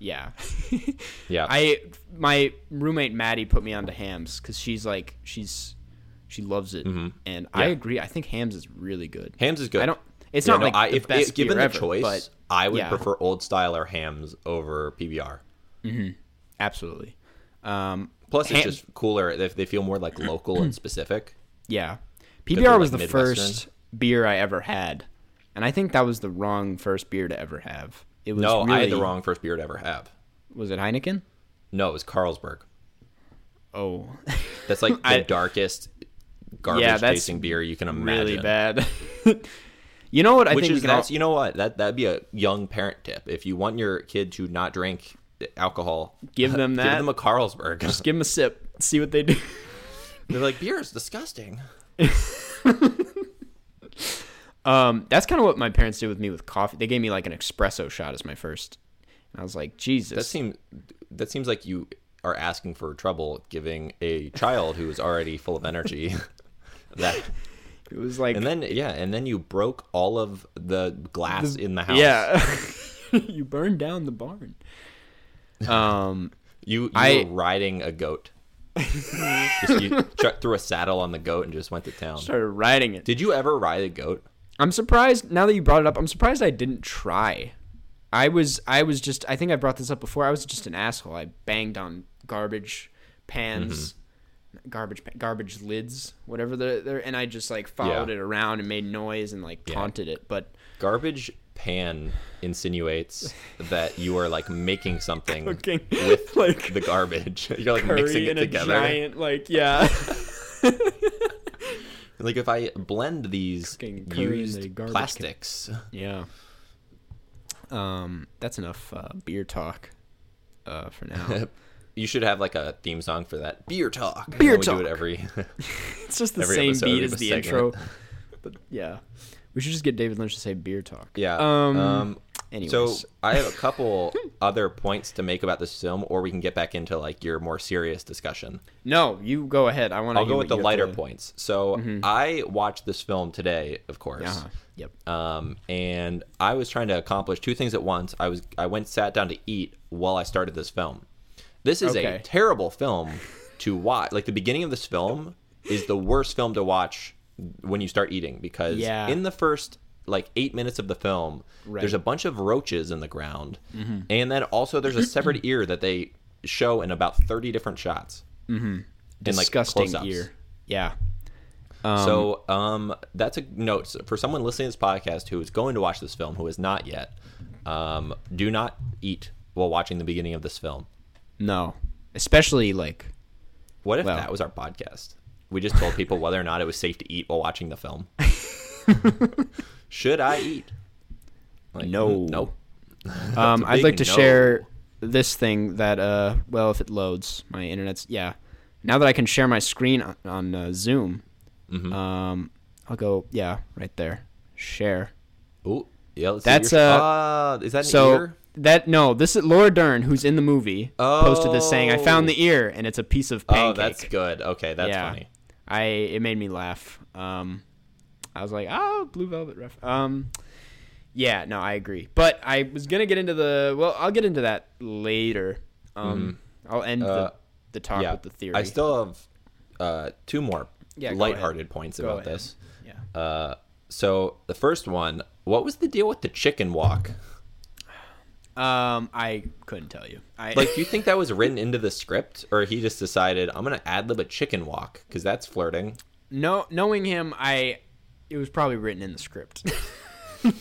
I, yeah. Yeah. I my roommate Maddie put me onto Hamm's because she's like she's she loves it, and I Mm-hmm. Yeah. agree. I think Hamm's is really good. Hamm's is good. I don't. It's Yeah, not no, like I, the if, best if given beer the ever, choice, but I would yeah. prefer Old Style or Hamm's over PBR. absolutely. Um, Plus, it's just cooler. They, they feel more like local and specific. yeah, they're, PBR was like, the first beer I ever had, and I think that was the wrong first beer to ever have. It was No, I had the wrong first beer to ever have. Was it Heineken? No, it was Carlsberg. Oh, That's like the I- darkest garbage Yeah, tasting beer you can imagine. really bad. you know what? I Which think is we can all- that's you know what that that'd be a young parent tip. If you want your kid to not drink alcohol, Give them that. give them a Carlsberg. just give them a sip, see what they do. They're like beer is disgusting. Um, that's kind of what my parents did with me with coffee. They gave me like an espresso shot as my first, and I was like, Jesus. That seems that seems like you are asking for trouble giving a child who is already full of energy that it was like, and then yeah and then you broke all of the glass in the house yeah, you burned down the barn. Um, you, you I- were riding a goat just you chucked threw a saddle on the goat and just went to town started riding it. did you ever ride a goat I'm surprised now that you brought it up. I'm surprised I didn't try. I was I was just I think I brought this up before. I was just an asshole. I banged on garbage pans, Mm-hmm. garbage garbage lids, whatever they're, they're and I just like followed Yeah. it around and made noise and like taunted it. But garbage pan insinuates that you are like making something Cooking, with like, the garbage you're like mixing it together giant like yeah. like if i blend these Cooking curry in used the garbage can. plastics Yeah. Um, that's enough uh, beer talk uh, for now. You should have like a theme song for that. Beer talk. Beer then we talk. do it every. it's just the same episode beat as the segment. intro. But yeah, we should just get David Lynch to say beer talk. yeah. Um. um anyways, So I have a couple other points to make about this film, or we can get back into like your more serious discussion. no, you go ahead. I want to. I'll go with the lighter points. So I watched this film today, of course. Mm-hmm. Uh-huh. Yep. Um, and I was trying to accomplish two things at once. I was I went sat down to eat while I started this film. This is Okay. a terrible film to watch. Like the beginning of this film is the worst film to watch when you start eating because Yeah. in the first like eight minutes of the film, Right. there's a bunch of roaches in the ground, and then also there's a severed ear that they show in about thirty different shots. Mm-hmm. Disgusting ear. Yeah. Um, so um, that's a note So for someone listening to this podcast who is going to watch this film who is not yet. Um, do not eat while watching the beginning of this film. no, especially like What if Well. that was our podcast? We just told people whether or not it was safe to eat while watching the film. Should I eat? Like, No. Nope. Um, a I'd like to no. share this thing that, uh, well, if it loads, my internet's yeah. Now that I can share my screen on, on uh, Zoom, Mm-hmm. um, I'll go yeah, right there, share. Ooh, yeah. Let's see That's, your- uh, is that an So ear? that no, this is Laura Dern, who's in the movie, posted this saying, "I found Oh. the ear, and it's a piece of pancake." Oh, that's good. Okay, that's Yeah. funny. I it made me laugh. Um, I was like, oh, Blue Velvet ref. Um, yeah, no, I agree. But I was gonna get into the well, I'll get into that later. Um, I'll end Mm-hmm. Uh, the, the talk yeah, with the theory. I still have uh, two more Yeah, lighthearted points Go about ahead. this. yeah. Uh, so the first one, what was the deal with the chicken walk? Um, I couldn't tell you. I Like, do you think that was written into the script, or he just decided I'm gonna ad lib a chicken walk because that's flirting? no knowing him, I it was probably written in the script.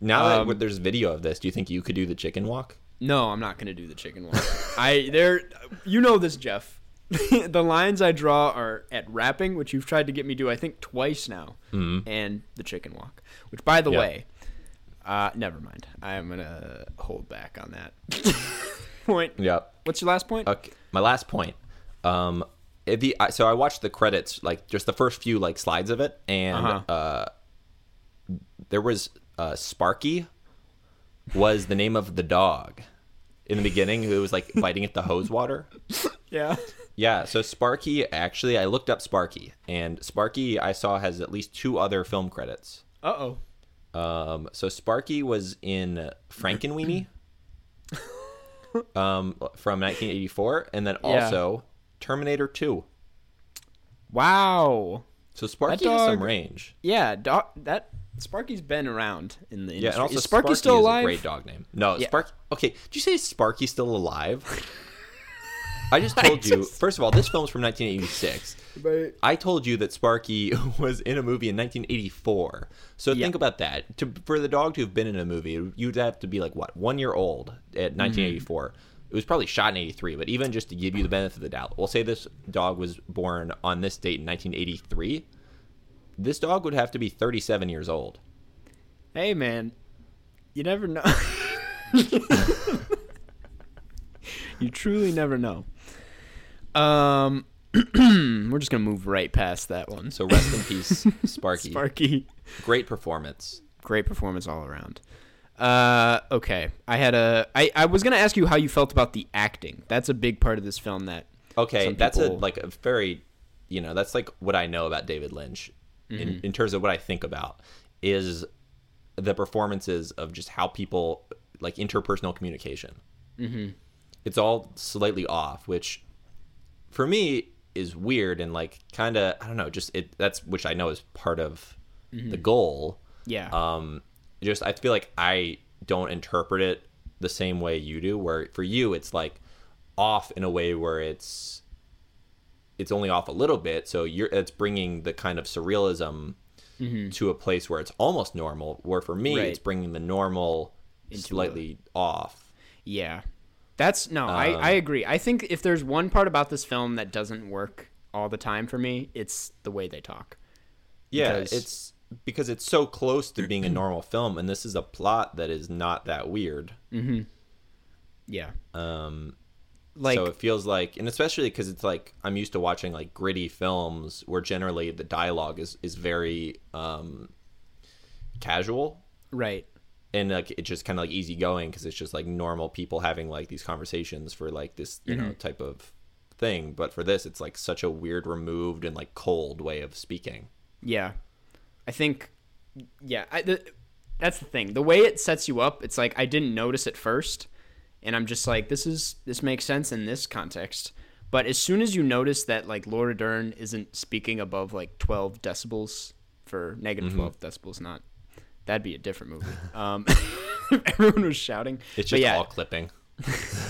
Now Um, that there's video of this, do you think you could do the chicken walk? No, I'm not gonna do the chicken walk. I there, you know this, Jeff. the lines I draw are at rapping, which you've tried to get me to, do, I think, twice now, and the chicken walk. Which, by the Yeah. way, uh, never mind. I'm gonna hold back on that point. Yep. What's your last point? Okay. My last point. Um, the so I watched the credits, like just the first few like slides of it, and Uh-huh. uh, there was uh, Sparky was the name of the dog in the beginning who was like biting at the hose water. yeah. Yeah, so Sparky actually I looked up Sparky and Sparky I saw has at least two other film credits. Uh oh. Um, so Sparky was in Frankenweenie um, from 1984 and then Yeah. Terminator 2. Wow. So Sparky That has some range. Yeah. Doc, that Sparky's been around in the industry. Yeah, and also is Sparky Sparky still is alive? a great dog name. No, Yeah. Sparky. Okay, did you say Sparky's still alive? I just told you. just- First of all, this film's from 1986. But I told you that Sparky was in a movie in 1984. So Yeah. think about that. To, for the dog to have been in a movie, you'd have to be like what one year old at Mm-hmm. 1984. It was probably shot in 83, but even just to give you the benefit of the doubt, we'll say this dog was born on this date in 1983. This dog would have to be 37 years old. Hey, man, you never know. you truly never know. Um, we're just gonna move right past that one. So rest in peace, Sparky. Sparky, Great performance. great performance all around. Uh, okay, I had a. I I was gonna ask you how you felt about the acting. That's a big part of this film. That Okay, that's a like a very, you know, that's like what I know about David Lynch Mm-hmm. in, in terms of what I think about is the performances of just how people like interpersonal communication. Mm-hmm. It's all slightly off, which for me is weird and like kind of I don't know, just it that's which I know is part of Mm-hmm. the goal. yeah, Um, just I feel like I don't interpret it the same way you do. Where for you, it's like off in a way where it's it's only off a little bit. So you're it's bringing the kind of surrealism to a place where it's almost normal. Where for me, Right. it's bringing the normal Into slightly off. yeah. That's no. I Um, I agree. I think if there's one part about this film that doesn't work all the time for me, it's the way they talk. Yeah, Because- it's because it's so close to being a normal film, and this is a plot that is not that weird. Yeah. Um, Like so it feels like, and especially because it's like I'm used to watching like gritty films where generally the dialogue is is very um, casual right. and like it's just kind of like easygoing because it's just like normal people having like these conversations for like this you know type of thing. But for this, it's like such a weird, removed, and like cold way of speaking. Yeah. I think yeah, I, the, that's the thing. The way it sets you up, it's like I didn't notice it first and I'm just like this is this makes sense in this context. But as soon as you notice that like Laura Dern isn't speaking above like 12 decibels for negative 12 decibels not that'd be a different movie. Um everyone was shouting. It's just yeah, all clipping.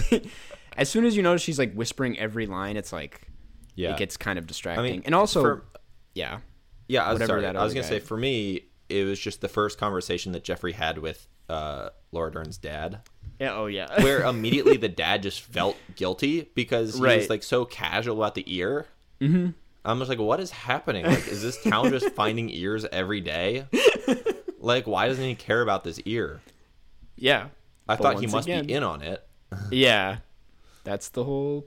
as soon as you notice she's like whispering every line, it's like Yeah, it gets kind of distracting. I mean, and also for- yeah. Yeah, I was sorry. I was gonna guy- say for me, it was just the first conversation that Jeffrey had with uh, Laura Dern's dad, Yeah, oh yeah. where immediately the dad just felt guilty because he was like so casual about the ear. Mm-hmm. I'm just like, what is happening? Like, is this town just finding ears every day? Like, why doesn't he care about this ear? yeah. I thought he must again- be in on it, Yeah, that's the whole.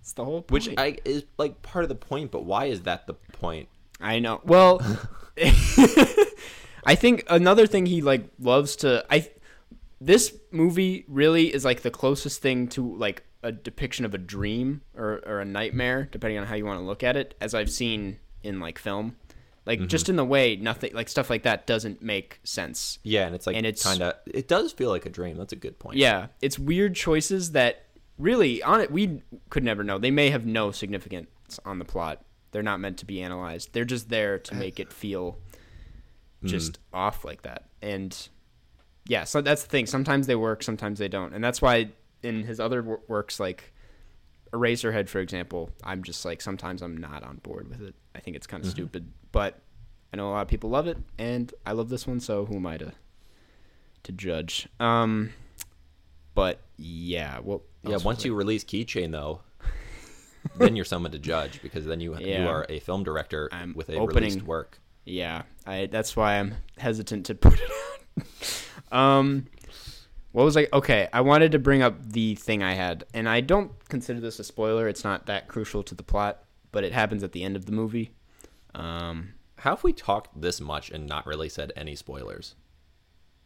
That's the whole. which. I is like part of the point. But why is that the point? I know. Well, I think another thing he like loves to. I this movie really is like the closest thing to like a depiction of a dream or or a nightmare, depending on how you want to look at it, as I've seen in like film. Like Mm-hmm. just in the way nothing like stuff like that doesn't make sense. Yeah, and it's like And it's- kind of. It does feel like a dream. That's a good point. Yeah, it's weird choices that really on it we could never know. They may have no significance on the plot. They're not meant to be analyzed. They're just there to uh, make it feel hmm. just off like that. And yeah, so that's the thing. Sometimes they work, sometimes they don't. And that's why in his other wor- works like Eraserhead for example, I'm just like sometimes I'm not on board with it. I think it's kind of mm-hmm. stupid, but I know a lot of people love it and I love this one, so who am I to to judge? Um but yeah, well Yeah, once you release Keychain though, then you're someone to judge because then you you are a film director I'm with a opening- released work. Yeah, I that's why I'm hesitant to put it out. um what was I okay, I wanted to bring up the thing I had and I don't consider this a spoiler. It's not that crucial to the plot, but it happens at the end of the movie. Um How have we talked this much and not really said any spoilers?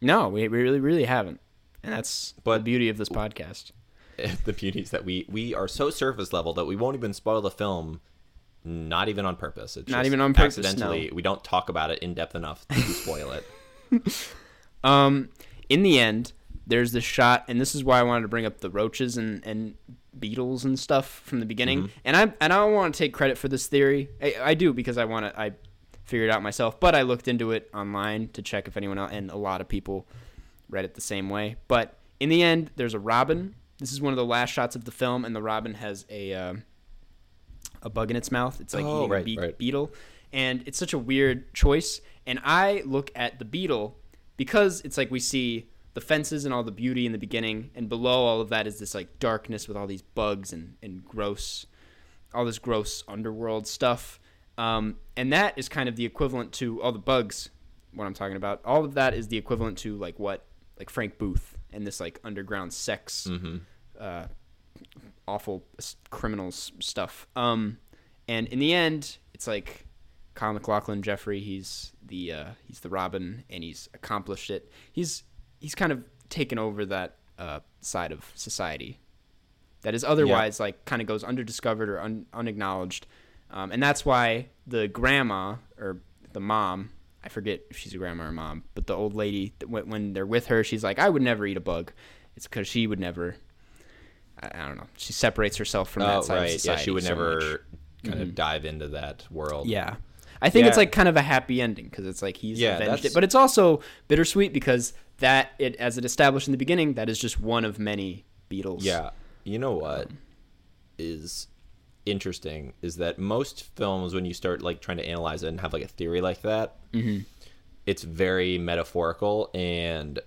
no, we, we really really haven't. And that's But- the beauty of this podcast. the beauties that we we are so surface level that we won't even spoil the film, not even on purpose. It's Not just even on purpose, Accidentally, no. we don't talk about it in depth enough to spoil it. Um, in the end, there's this shot, and this is why I wanted to bring up the roaches and, and beetles and stuff from the beginning. And I and I don't want to take credit for this theory. I, I do because I want to. I figured it out myself, but I looked into it online to check if anyone else, and a lot of people read it the same way. But in the end, there's a robin. This is one of the last shots of the film, and the robin has a uh, a bug in its mouth. It's like Oh, eating right, a be- right. beetle, and it's such a weird choice. And I look at the beetle because it's like we see the fences and all the beauty in the beginning, and below all of that is this like darkness with all these bugs and and gross, all this gross underworld stuff. Um, and that is kind of the equivalent to all the bugs. What I'm talking about, all of that is the equivalent to like what like Frank Booth and this like underground sex uh, awful criminals stuff. Um, and in the end, it's like Kyle MacLachlan, Jeffrey. He's the uh, he's the Robin, and he's accomplished it. He's he's kind of taken over that uh, side of society that is otherwise like kind of goes underdiscovered or un- unacknowledged. Um, and that's why the grandma or the mom, I forget if she's a grandma or mom, but the old lady, when, when they're with her, she's like, I would never eat a bug. It's because she would never, I, I don't know, she separates herself from that oh, side of society. Yeah, she would so never much. kind of mm-hmm. dive into that world. Yeah. I think it's like kind of a happy ending because it's like he's Yeah, avenged it, but it's also bittersweet because that it as it established in the beginning that is just one of many beetles. Yeah. You know what um, is interesting is that most films, when you start like trying to analyze it and have like a theory like that, mm-hmm. it's very metaphorical and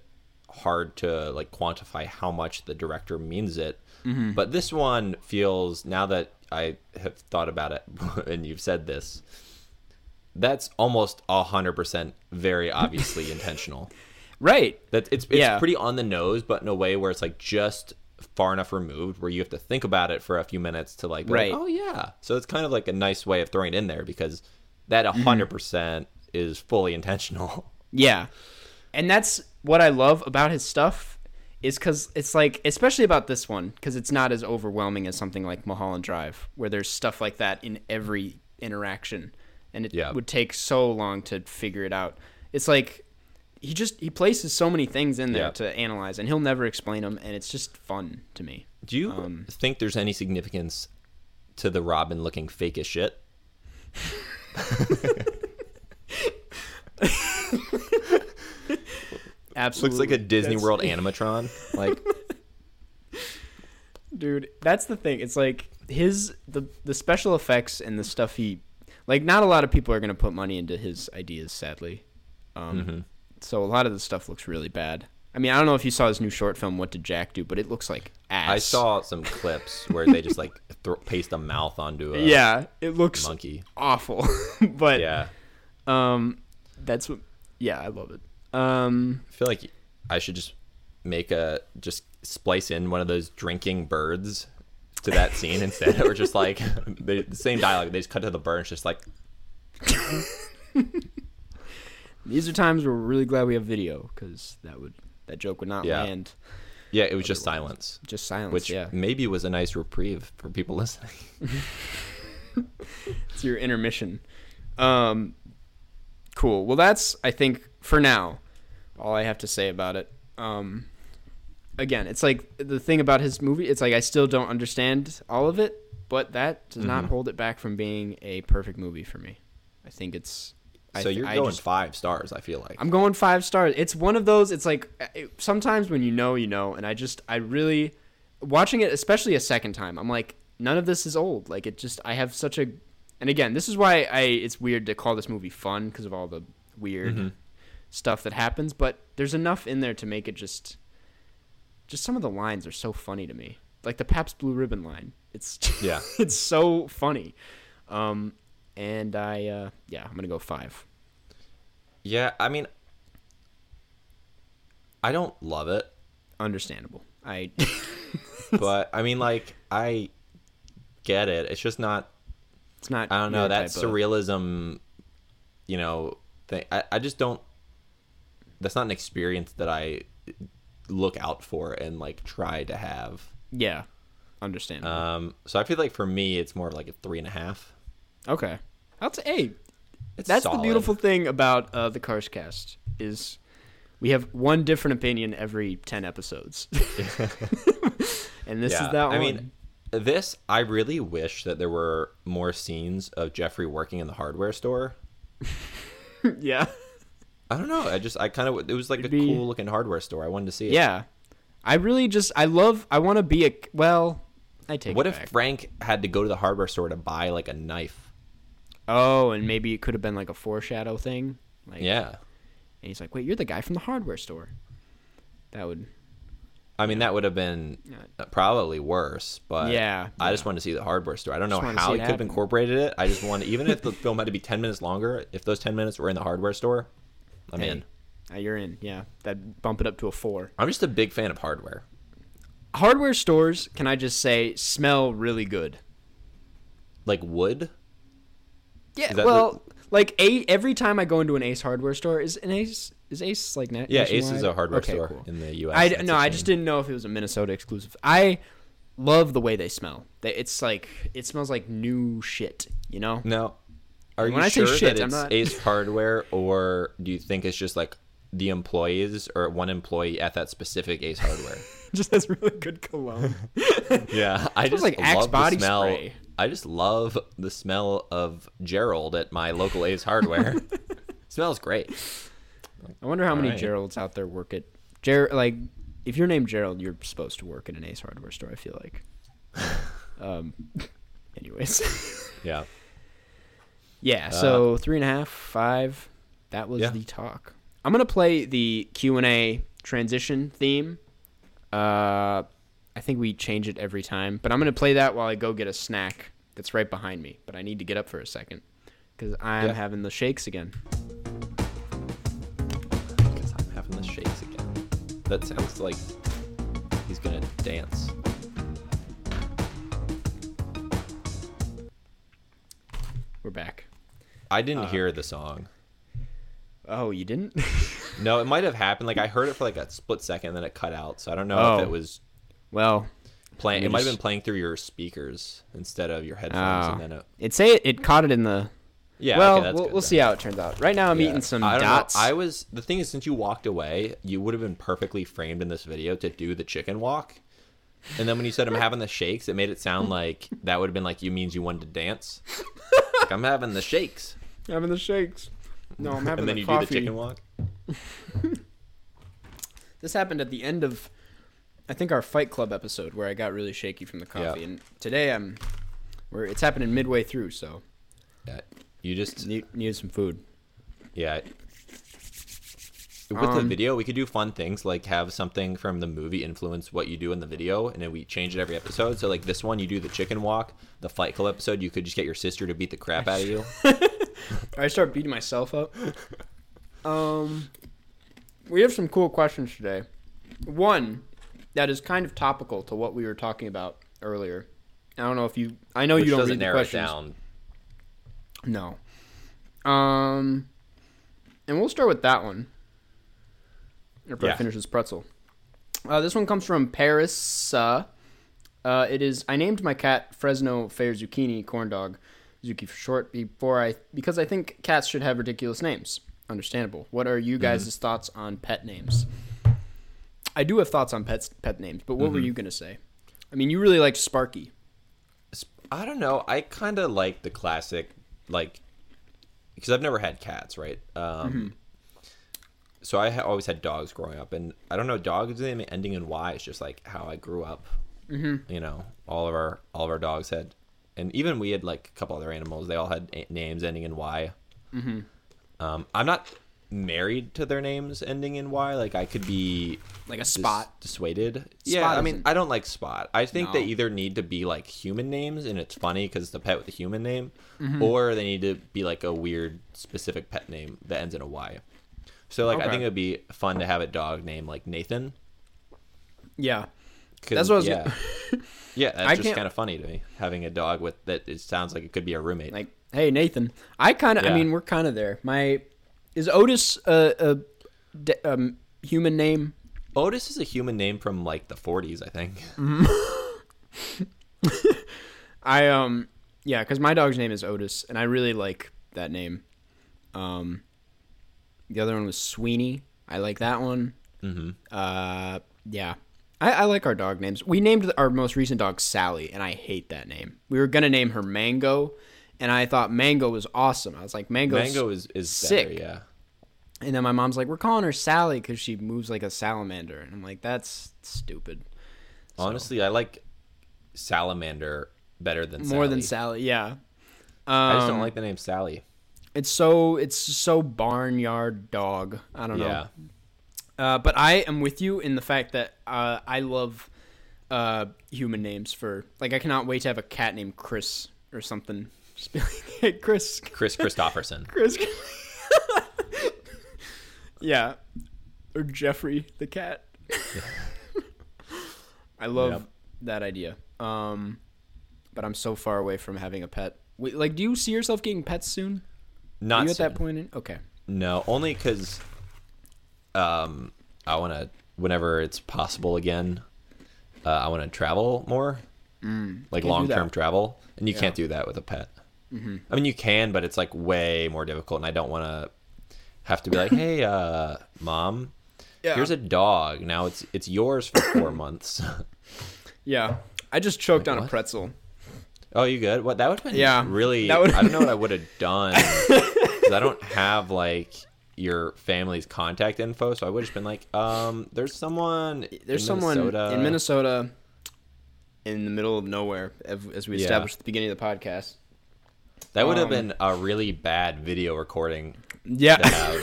hard to like quantify how much the director means it. Mm-hmm. But this one feels now that I have thought about it and you've said this, that's almost hundred percent very obviously intentional. Right. That it's it's Yeah. pretty on the nose, but in a way where it's like just far enough removed where you have to think about it for a few minutes to like, be like, oh yeah. So it's kind of like a nice way of throwing it in there because that mm-hmm. 100 percent is fully intentional. Yeah. And that's what I love about his stuff is cuz it's like especially about this one cuz it's not as overwhelming as something like Mulholland Drive where there's stuff like that in every interaction and it Yeah. would take so long to figure it out. It's like he just he places so many things in there Yeah. to analyze and he'll never explain them and it's just fun to me. Do you Um, think there's any significance to the Robin looking fake as shit? Absolutely. Looks like a Disney That's- World animatron. Like dude that's the thing it's like his the the special effects and the stuff he like not a lot of people are going to put money into his ideas sadly um Mm-hmm. So a lot of the stuff looks really bad i mean i don't know if you saw his new short film what did jack do but it looks like ass I saw some clips where they just like throw, paste a mouth onto a yeah it looks monkey. awful but Yeah. um that's what yeah i love it um I feel like I should just make a just splice in one of those drinking birds to that scene instead, or just like they, the same dialogue. They just cut to the bird. It's just like these are times where we're really glad we have video because that would that joke would not Yeah. land yeah, it was just silence, just silence which yeah maybe was a nice reprieve for people listening. It's your intermission. Um, cool. Well, that's I think for now all I have to say about it. Um, again, it's like the thing about his movie. It's like I still don't understand all of it, but that does not Mhm. hold it back from being a perfect movie for me. I think it's. I so you're I going just- five stars. I feel like. I'm going five stars. It's one of those. It's like uh, it, sometimes when you know, you know, and I just I really watching it, especially a second time. I'm like, none of this is old. Like it just I have such a, and again, this is why I it's weird to call this movie fun because of all the weird Mhm. stuff that happens. But there's enough in there to make it just, just some of the lines are so funny to me. Like the Pabst Blue Ribbon line. It's Yeah. it's so funny. Um, and I uh, yeah, I'm gonna go five. Yeah, I mean, I don't love it, Understandable. I but I mean, like, I get it. It's just not. It's not. I don't know that type of- surrealism, you know, thing. I, I just don't. That's not an experience that I look out for and like try to have. Yeah, understand. Um, so I feel like for me, it's more of like a three and a half. Okay, I'll say. Hey, It's that's solid. the beautiful thing about uh, the Cars Cast is we have one different opinion every ten episodes, and this yeah, is that one. I mean, this I really wish that there were more scenes of Jeffrey working in the hardware store. yeah, I don't know. I just I kind of it was like It'd a be- cool looking hardware store. I wanted to see it. yeah. I really just I love I want to be a well. I take What if back. Frank had to go to the hardware store to buy like a knife? Oh, and maybe it could have been like a foreshadow thing. Like, Yeah. And he's like, "Wait, you're the guy from the hardware store." That would. I mean, that would have been probably worse, but Yeah, I just wanted to see the hardware store. I don't know how he it could have incorporated it. I just wanted, even if the film had to be 10 minutes longer, if those 10 minutes were in the hardware store, I'm Hey, in. uh, you're in. Yeah, that bump it up to a four. I'm just a big fan of hardware. hardware stores can i just say smell really good Like wood? Yeah well like a every time i go into an ace hardware store is an ace is ace like na- Yeah, Ace is a hardware Okay, store cool. in the U.S. i no i just didn't know if it was a minnesota exclusive i love the way they smell it's like it smells like new shit you know No. Are When you I say sure shit, that it's not- Ace Hardware, or do you think it's just like the employees or one employee at that specific Ace Hardware? just has really good cologne yeah, I just like Axe love body the smell. spray. I just love the smell of Gerald at my local Ace Hardware. smells great. i wonder how many Alright. geralds out there work at Ger- like if you're named gerald you're supposed to work at an ace hardware store i feel like um anyways Yeah. Yeah, so three and a half, five. That was Uh, Yeah. the talk. I'm gonna play the Q and A transition theme. Uh, I think we change it every time, but I'm gonna play that while I go get a snack that's right behind me. But I need to get up for a second. because I'm Yeah. having the shakes again. Because I'm having the shakes again. That sounds like he's gonna dance. We're back. I Uh, didn't hear the song. Oh, you didn't? No, it might have happened. Like I heard it for like a split second, and then it cut out. So I don't know Oh. if it was well, playing. me It might have been playing through your speakers instead of your headphones, oh. and then it. it say it, it caught it in the. Yeah. well, okay, that's we'll, we'll see how it turns out. Right now, I'm Yeah. eating some I don't know. dots. I was the thing is since you walked away, you would have been perfectly framed in this video to do the chicken walk. And then when you said I'm having the shakes, it made it sound like that would have been like you means you wanted to dance. like I'm having the shakes, having the shakes. No, I'm having and then the you coffee. do the chicken walk. This happened at the end of, I think our Fight Club episode where I got really shaky from the coffee, Yeah. and today I'm, where it's happening midway through, so Yeah, you just need needed some food. yeah. With the Um, video, we could do fun things like have something from the movie influence what you do in the video, and then we change it every episode. So like this one, you do the chicken walk. The Fight Club episode, you could just get your sister to beat the crap out of you. I start beating myself up. Um, we have some cool questions today. One that is kind of topical to what we were talking about earlier. I don't know if you. I know Which you don't read the narrow it questions. down. No. Um, and we'll start with that one. After I finish this pretzel. Uh, this one comes from Paris. Uh, uh, it is. I named my cat Fresno Fair Zucchini Corn Dog, Zuki for short, before I because I think cats should have ridiculous names. Understandable. What are you guys' thoughts on pet names? I do have thoughts on pets pet names, but what were you gonna say? I mean, you really liked Sparky. I don't know. I kind of like the classic, like, because I've never had cats, right? Um, So I ha- always had dogs growing up, and I don't know. Dogs name ending in Y is just like how I grew up. Mm-hmm. You know, all of our all of our dogs had, and even we had like a couple other animals. They all had a- names ending in Y. Mm-hmm. Um, I'm not married to their names ending in Y. Like I could be Like a dis- spot. dissuaded. yeah, Spot I mean, isn't- I don't like Spot. I think they either need to be like human names, and it's funny because it's a pet with a human name, Mm-hmm. or they need to be like a weird specific pet name that ends in a Y. So like, I think it'd be fun to have a dog named like Nathan. Yeah. That's what I was yeah, yeah. That's I just kind of funny to me having a dog with that. It sounds like it could be a roommate. Like, hey Nathan, I kind of. I Yeah. mean, we're kind of there. My is Otis a, a de- um, human name? Otis is a human name from like the 40s, I think. I um yeah, because my dog's name is Otis, and I really like that name. Um, the other one was Sweeney. I like that one. hmm Uh, yeah. I, I like our dog names. We named our most recent dog Sally, and I hate that name. We were gonna name her Mango, and I thought Mango was awesome. I was like, Mango's Mango is is sick. Better, yeah. And then my mom's like, "We're calling her Sally because she moves like a salamander," and I'm like, "That's stupid." So- Honestly, I like salamander better than more Sally. than Sally, yeah. Um, I just don't like the name Sally. It's so it's so barnyard dog. I don't know. Yeah. Uh, but I am with you in the fact that uh, I love uh, human names for like I cannot wait to have a cat named Chris or something. Just be like, hey, Chris, Chris Christopherson. Chris. yeah, or Jeffrey the cat. I love Yep. that idea. Um, but I'm so far away from having a pet. Wait, like, do you see yourself getting pets soon? Not Are you at that point? In? Okay. No, only because um, I want to. Whenever it's possible again, uh, I want to travel more, like Mm. Can't long term travel, and you Yeah. can't do that with a pet. Mm-hmm. I mean, you can, but it's like way more difficult, and I don't want to have to be like, "Hey, uh, mom, Yeah. here's a dog. Now it's it's yours for four months." Yeah. I just choked on a pretzel. Oh, you good? What that would have been Yeah, really. that would've- I don't know what I would have done 'cause I don't have like your family's contact info, so I would have just been like, um, there's someone. There's in someone Minnesota. in Minnesota in the middle of nowhere, as we Yeah. established at the beginning of the podcast. That would have um, been a really bad video recording. Yeah.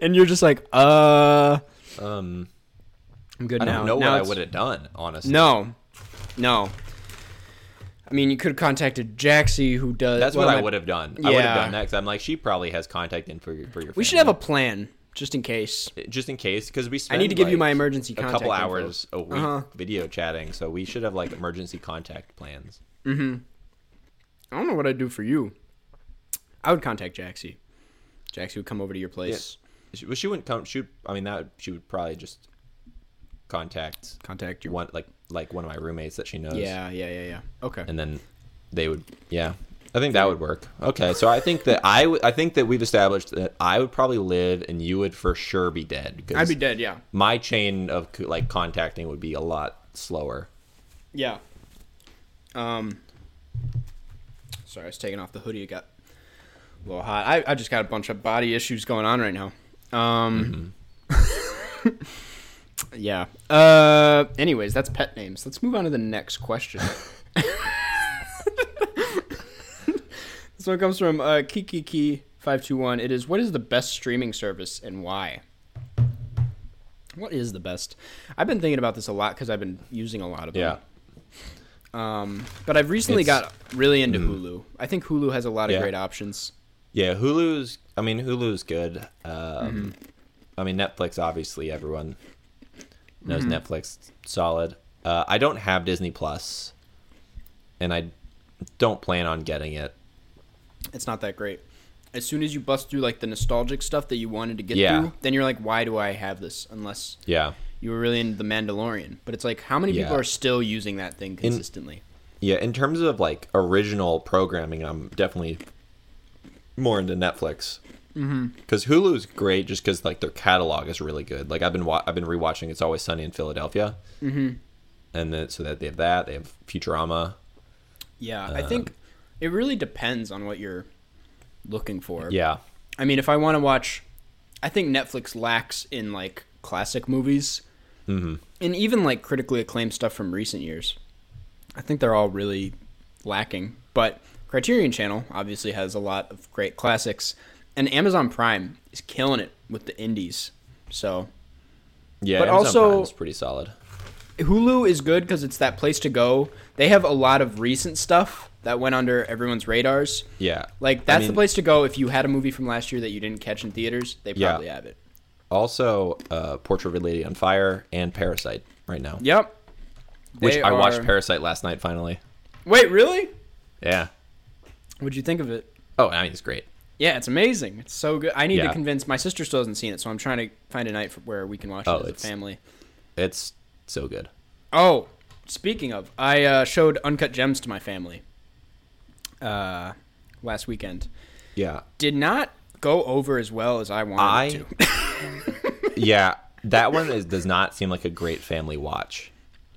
And you're just like, uh, Um, I'm good I now. don't know Now what I would have done, honestly. No. No. I mean, you could have contacted Jaxie, who does. That's well, what I would have done. I would have done that because I'm like, she probably has contact in for your for your. We should have a plan just in case. just in case because we. I need to give you my emergency a couple info. hours a week Uh-huh. video chatting, so we should have like emergency contact plans. I don't know what I'd do for you. I would contact Jaxie. Jaxie would come over to your place. She, well, she wouldn't come. She, I mean, that she would probably just contact Contact your. one like like one of my roommates that she knows. Yeah, yeah, yeah, yeah. Okay. and then they would yeah i think that would work okay so i think that i would i think that we've established that i would probably live and you would for sure be dead I'd be dead. Yeah. my chain of like contacting would be a lot slower Yeah. Um. Sorry, I was taking off the hoodie. It got a little hot. I, I just got a bunch of body issues going on right now. Um. yeah. Uh. Anyways, that's pet names. Let's move on to the next question. this one comes from uh, Kiki five two one. It is what is the best streaming service and why? What is the best? I've been thinking about this a lot because I've been using a lot of them. yeah Um, but I've recently It's- got really into Hulu. I think Hulu has a lot of Yeah. great options. yeah hulu's i mean hulu's good um Mm-hmm. i mean netflix obviously everyone knows Mm-hmm. netflix solid uh i don't have disney plus and i don't plan on getting it It's not that great. As soon as you bust through like the nostalgic stuff that you wanted to get Yeah. through, then you're like, why do I have this? Unless yeah you were really into the Mandalorian. But it's like, how many people are still using that thing consistently? Yeah, in terms of like original programming, I'm definitely more into Netflix. Because Hulu's great, just because like their catalog is really good. Like I've been wa- I've been rewatching It's Always Sunny in Philadelphia, mm-hmm. and then so that they have that they have Futurama. yeah, I think it really depends on what you're looking for. Yeah, I mean, if I want to watch, I think Netflix lacks in like classic movies, mm-hmm. and even like critically acclaimed stuff from recent years. I think they're all really lacking. But Criterion Channel obviously has a lot of great classics, and Amazon Prime is killing it with the indies. So yeah. But Amazon also- is pretty solid. Hulu is good because it's that place to go. They have a lot of recent stuff that went under everyone's radars. Yeah, Like that's I the place to go if you had a movie from last year that you didn't catch in theaters. They Yeah. probably have it. Also, uh, Portrait of a Lady on Fire and Parasite right now. Yep. Which They I watched Parasite last night finally. Wait, really? Yeah. What'd you think of it? Oh, I mean it's great. Yeah, it's amazing. It's so good. I need to convince my sister still hasn't seen it, so I'm trying to find a night for where we can watch Oh, it as a family. It's so good. Oh, speaking of, I uh, showed Uncut Gems to my family uh, last weekend. Yeah. Did not go over as well as I wanted I- to. yeah, that one is, does not seem like a great family watch.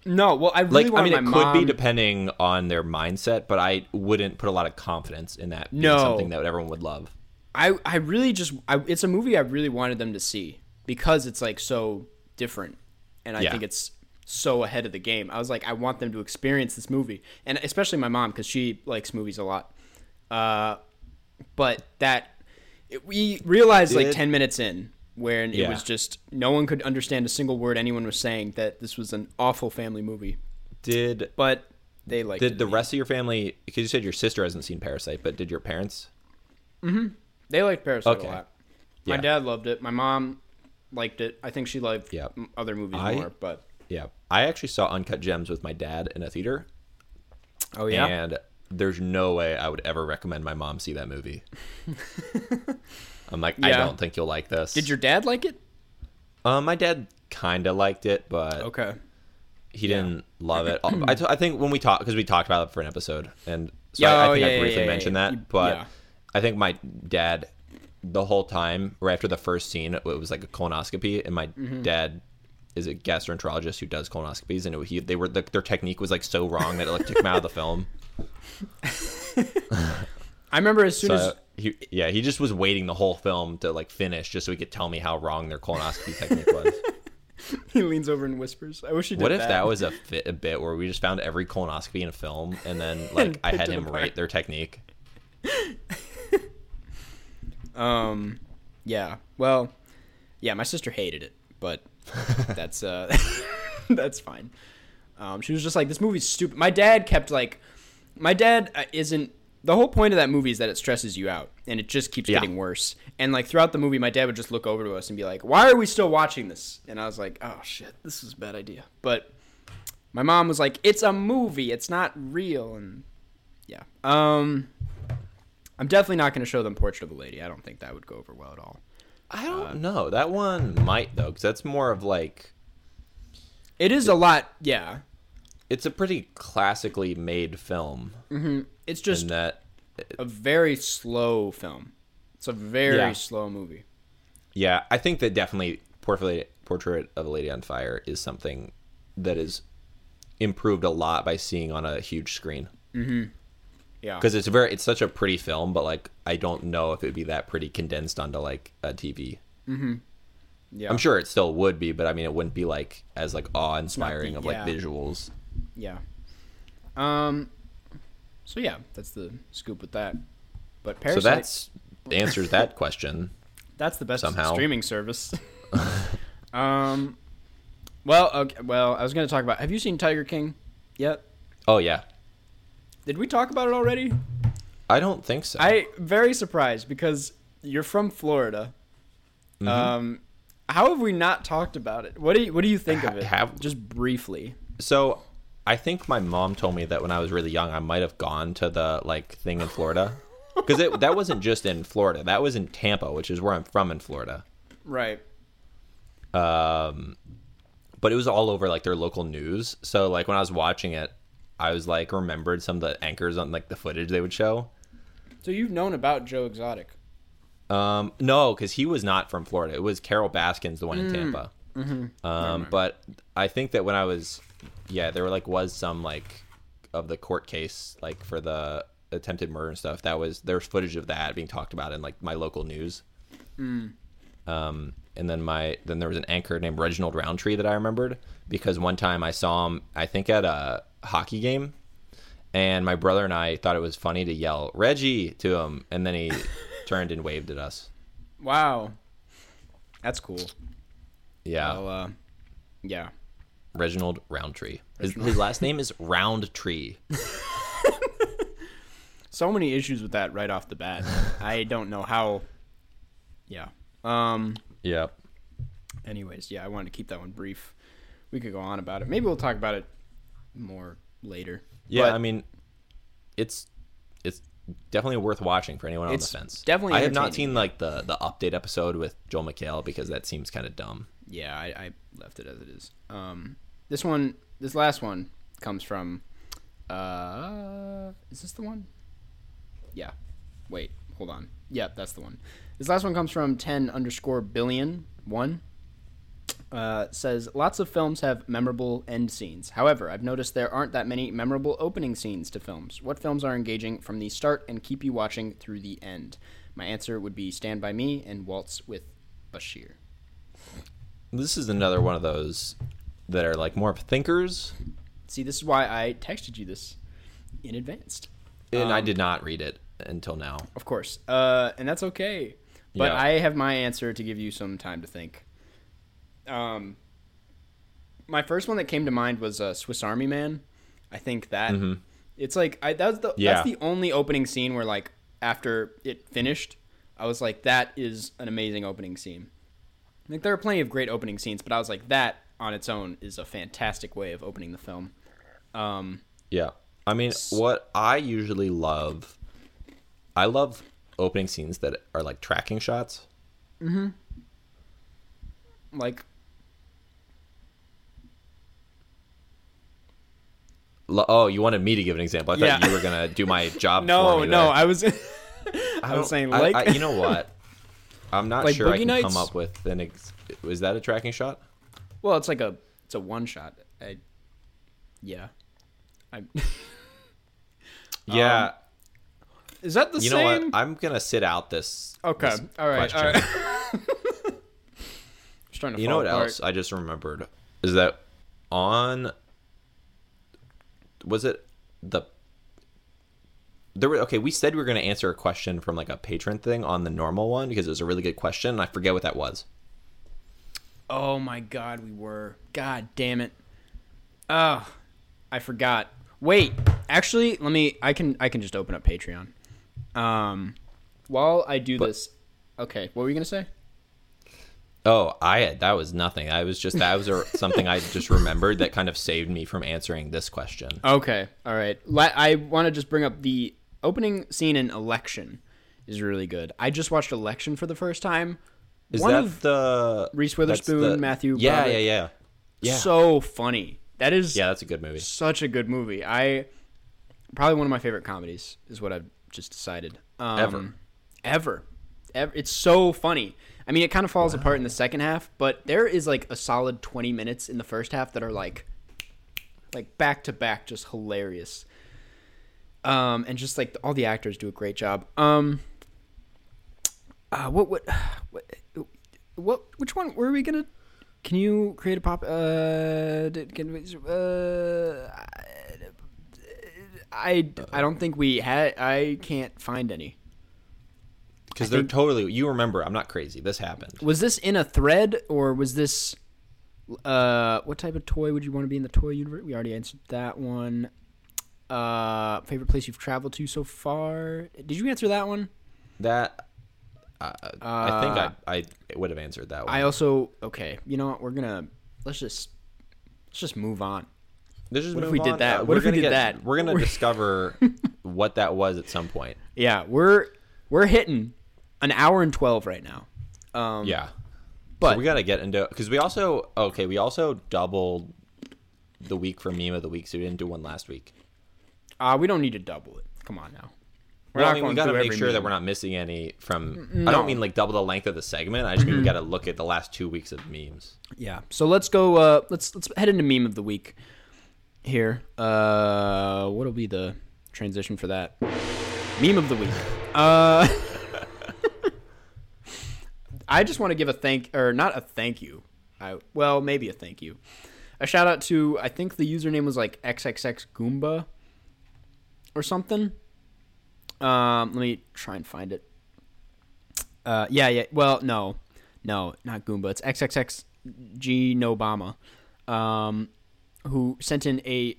no, well, I really Like, I mean, it my could be depending on their mindset, but I wouldn't put a lot of confidence in that being No. something that everyone would love. I I really just I, it's a movie I really wanted them to see because it's like so different, and I Yeah. think it's so ahead of the game. I was like, I want them to experience this movie, and especially my mom because she likes movies a lot. Uh, but that we realized like Did- ten minutes in when it Yeah. was just no one could understand a single word anyone was saying that this was an awful family movie, Did but they liked it. did the rest of your family? Because you said your sister hasn't seen Parasite, but did your parents? Mm-hmm. They liked Parasite Okay. a lot. My Yeah. dad loved it. My mom liked it. I think she liked Yeah. other movies I- more, but Yeah, I actually saw Uncut Gems with my dad in a theater, oh yeah, and there's no way I would ever recommend my mom see that movie. I'm like, I don't think you'll like this. Did your dad like it? Um, my dad kind of liked it, but Okay. he didn't love it. I, t- I think when we talked, because we talked about it for an episode, and so Yeah, I, I oh, think yeah, I briefly yeah, mentioned yeah. that. But yeah. I think my dad, the whole time, right after the first scene, it was like a colonoscopy, and my Mm-hmm. dad is a gastroenterologist who does colonoscopies, and it, he they were the, their technique was like so wrong that it like took him out of the film. I remember as soon So as he, yeah, he just was waiting the whole film to like finish, just so he could tell me how wrong their colonoscopy technique was. he leans over and whispers, "I wish he did What if that." that was a, fit, a bit where we just found every colonoscopy in a film, and then like I had him apart. rate their technique? Um, yeah. Well, yeah. My sister hated it, but that's uh, that's fine. Um, she was just like, "This movie's stupid." My dad kept like my dad uh, isn't. The whole point of that movie is that it stresses you out, and it just keeps Yeah. getting worse. And like throughout the movie, my dad would just look over to us and be like, "Why are we still watching this?" And I was like, "Oh shit, this is a bad idea." But my mom was like, "It's a movie. It's not real." And yeah, um, I'm definitely not going to show them Portrait of a Lady. I don't think that would go over well at all. I don't know. That one might though, because that's more of like It is a lot. Yeah, it's a pretty classically made film, mm-hmm. it's just that a very slow film. It's a very Yeah. slow movie. Yeah, I think that definitely Portrait Portrait of a Lady on Fire is something that is improved a lot by seeing on a huge screen. Mm-hmm. Yeah, Because it's very, it's such a pretty film, but like I don't know if it would be that pretty condensed onto like a TV. Mm-hmm. yeah, I'm sure it still would be, but I mean, it wouldn't be like as like awe inspiring of like visuals. Yeah. Um. So yeah, that's the scoop with that. But So Parasite, that's answers that question. that's the best somehow. streaming service. um. Well, okay. Well, I was gonna talk about. Have you seen Tiger King yet? Oh yeah, Did we talk about it already? I don't think so. I very surprised because you're from Florida. Mm-hmm. Um, how have we not talked about it? What do you What do you think of it? have- Just briefly. So I think my mom told me that when I was really young, I might have gone to the like thing in Florida because that wasn't just in Florida. That was in Tampa, which is where I'm from in Florida. Right. Um, but it was all over like their local news. So like when I was watching it, I was like remembered some of the anchors on like the footage they would show. So you've known about Joe Exotic. Um, no, because he was not from Florida. It was Carol Baskins, the one in Tampa. Um, but I think that when I was, yeah, there were like was some like of the court case like for the attempted murder and stuff. That was there's footage of that being talked about in like my local news. Um, and then my then there was an anchor named Reginald Roundtree that I remembered because one time I saw him I think at a hockey game and my brother and I thought it was funny to yell Reggie to him, and then he turned and waved at us. Wow. That's cool. Yeah, Well, uh, yeah. Reginald Roundtree. His, his last name is Roundtree. So many issues with that right off the bat. I don't know how. Yeah. Um. Yep. Anyways, yeah, I wanted to keep that one brief. We could go on about it. Maybe we'll talk about it more later. Yeah, But I mean, it's it's definitely worth watching for anyone on It's the fence. definitely I have not entertaining. seen like the the update episode with Joel McHale because that seems kind of dumb. yeah, I, I left it as it is. Um, this one, this last one comes from. Uh, is this the one? Yeah. Wait, hold on. Yep, that's the one. This last one comes from ten underscore billion one. Uh, says lots of films have memorable end scenes. However, I've noticed there aren't that many memorable opening scenes to films. What films are engaging from the start and keep you watching through the end? My answer would be Stand by Me and Waltz with Bashir. This is another one of those that are like more of thinkers, See, this is why I texted you this in advance. and I Um, did not read it until now. Of course. Uh, and that's okay. But Yeah. I have my answer to give you some time to think. Um, my first one that came to mind was uh, Swiss Army Man. I think that it's like I that's the Mm-hmm. Yeah. that's the only opening scene where like after it finished, I was like that is an amazing opening scene. Like there are plenty of great opening scenes, but I was like that on its own is a fantastic way of opening the film. Um, Yeah. I mean, what I usually love, I love opening scenes that are like tracking shots. Hmm. like Oh, you wanted me to give an example? I thought Yeah. you were gonna do my job. for no, me no, there. I was I, was saying like I- you know what? I'm not Like sure I can Nights? come up with an. Ex- was that a tracking shot? Well, it's like a it's a one shot. I, yeah. I, Yeah. Um, is that the you know what? I'm gonna sit out this. okay. this All right. All question. right. Just trying to You know what apart. else I just remembered is that on was it the there were okay we said we were going to answer a question from like a patron thing on the normal one because it was a really good question and I forget what that was. Oh my god, we were. God damn it. Oh, I forgot. Wait, Actually, let me. I can. I can just open up Patreon. Um, while I do But- this, okay. What were you gonna say? Oh, I that was nothing. I was just that was a, something I just remembered that kind of saved me from answering this question. Okay. All right. La- I want to just bring up the opening scene in Election is really good. I just watched Election for the first time. Is One that of the Reese Witherspoon, the- Matthew Yeah, Broderick. yeah, yeah, yeah, so funny. That is yeah. That's a good movie. such a good movie. I probably one of my favorite comedies is what I've just decided. Um, Ever. ever, ever. It's so funny. I mean, it kind of falls apart in the second half, but there is like a solid twenty minutes in the first half that are like, like back to back, just hilarious. Um, and just like all the actors do a great job. Um, uh, what what what what which one were we gonna? Can you create a pop? Uh, did- can we? Uh, I I don't think we had. I can't find any. Because they're think- totally. You remember? I'm not crazy. This happened. Was this in a thread or was this? Uh, what type of toy would you want to be in the toy universe? We already answered that one. Uh, favorite place you've traveled to so far? Did you answer that one? That. Uh, I think I I would have answered that one. I also okay. You know what? We're gonna let's just let's just move on. Let's just what if we did that? Uh, What we're if we gonna did get- that? We're gonna discover what that was at some point. Yeah, we're we're hitting an hour and twelve right now. Um, Yeah. but so we got to get into because we also okay we also doubled the week for meme of the week so we didn't do one last week. uh, we don't need to double it. Come on now. We're Well, not I mean, we got to make every sure that we're not missing any from. I don't mean like double the length of the segment. I just mean we got to look at the last two weeks of memes. Yeah. So let's go. Uh, let's let's head into meme of the week here. Uh, what'll be the transition for that? Meme of the week. Uh, I just want to give a thank or not a thank you. I well maybe a thank you. A shout out to I think the username was like xxx Goomba or something. Um, let me try and find it. Uh, yeah, yeah. Well, no, no, not Goomba. It's XXX G Obama, um, who sent in a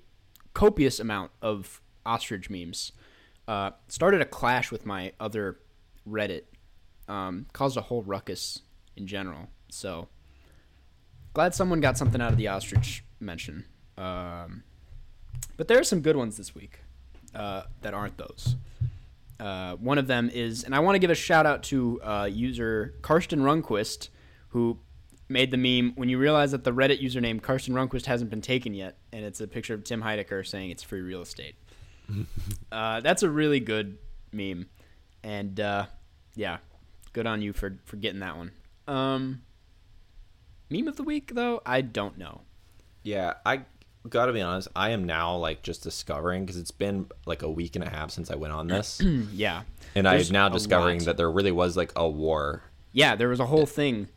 copious amount of ostrich memes. Uh, started a clash with my other Reddit. Um, caused a whole ruckus in general. So glad someone got something out of the ostrich mention. Um, but there are some good ones this week uh, that aren't those. Uh, one of them is, and I want to give a shout out to uh, user Karsten Runquist, who made the meme when you realize that the Reddit username Karsten Runquist hasn't been taken yet, and it's a picture of Tim Heidecker saying it's free real estate. uh, that's a really good meme, and uh, yeah, good on you for for getting that one. Um, meme of the week though, I don't know. Yeah, I gotta be honest. I am now like just discovering because it's been like a week and a half since I went on this, yeah, and I'm now discovering lot. that there really was like a war. yeah, there was a whole thing.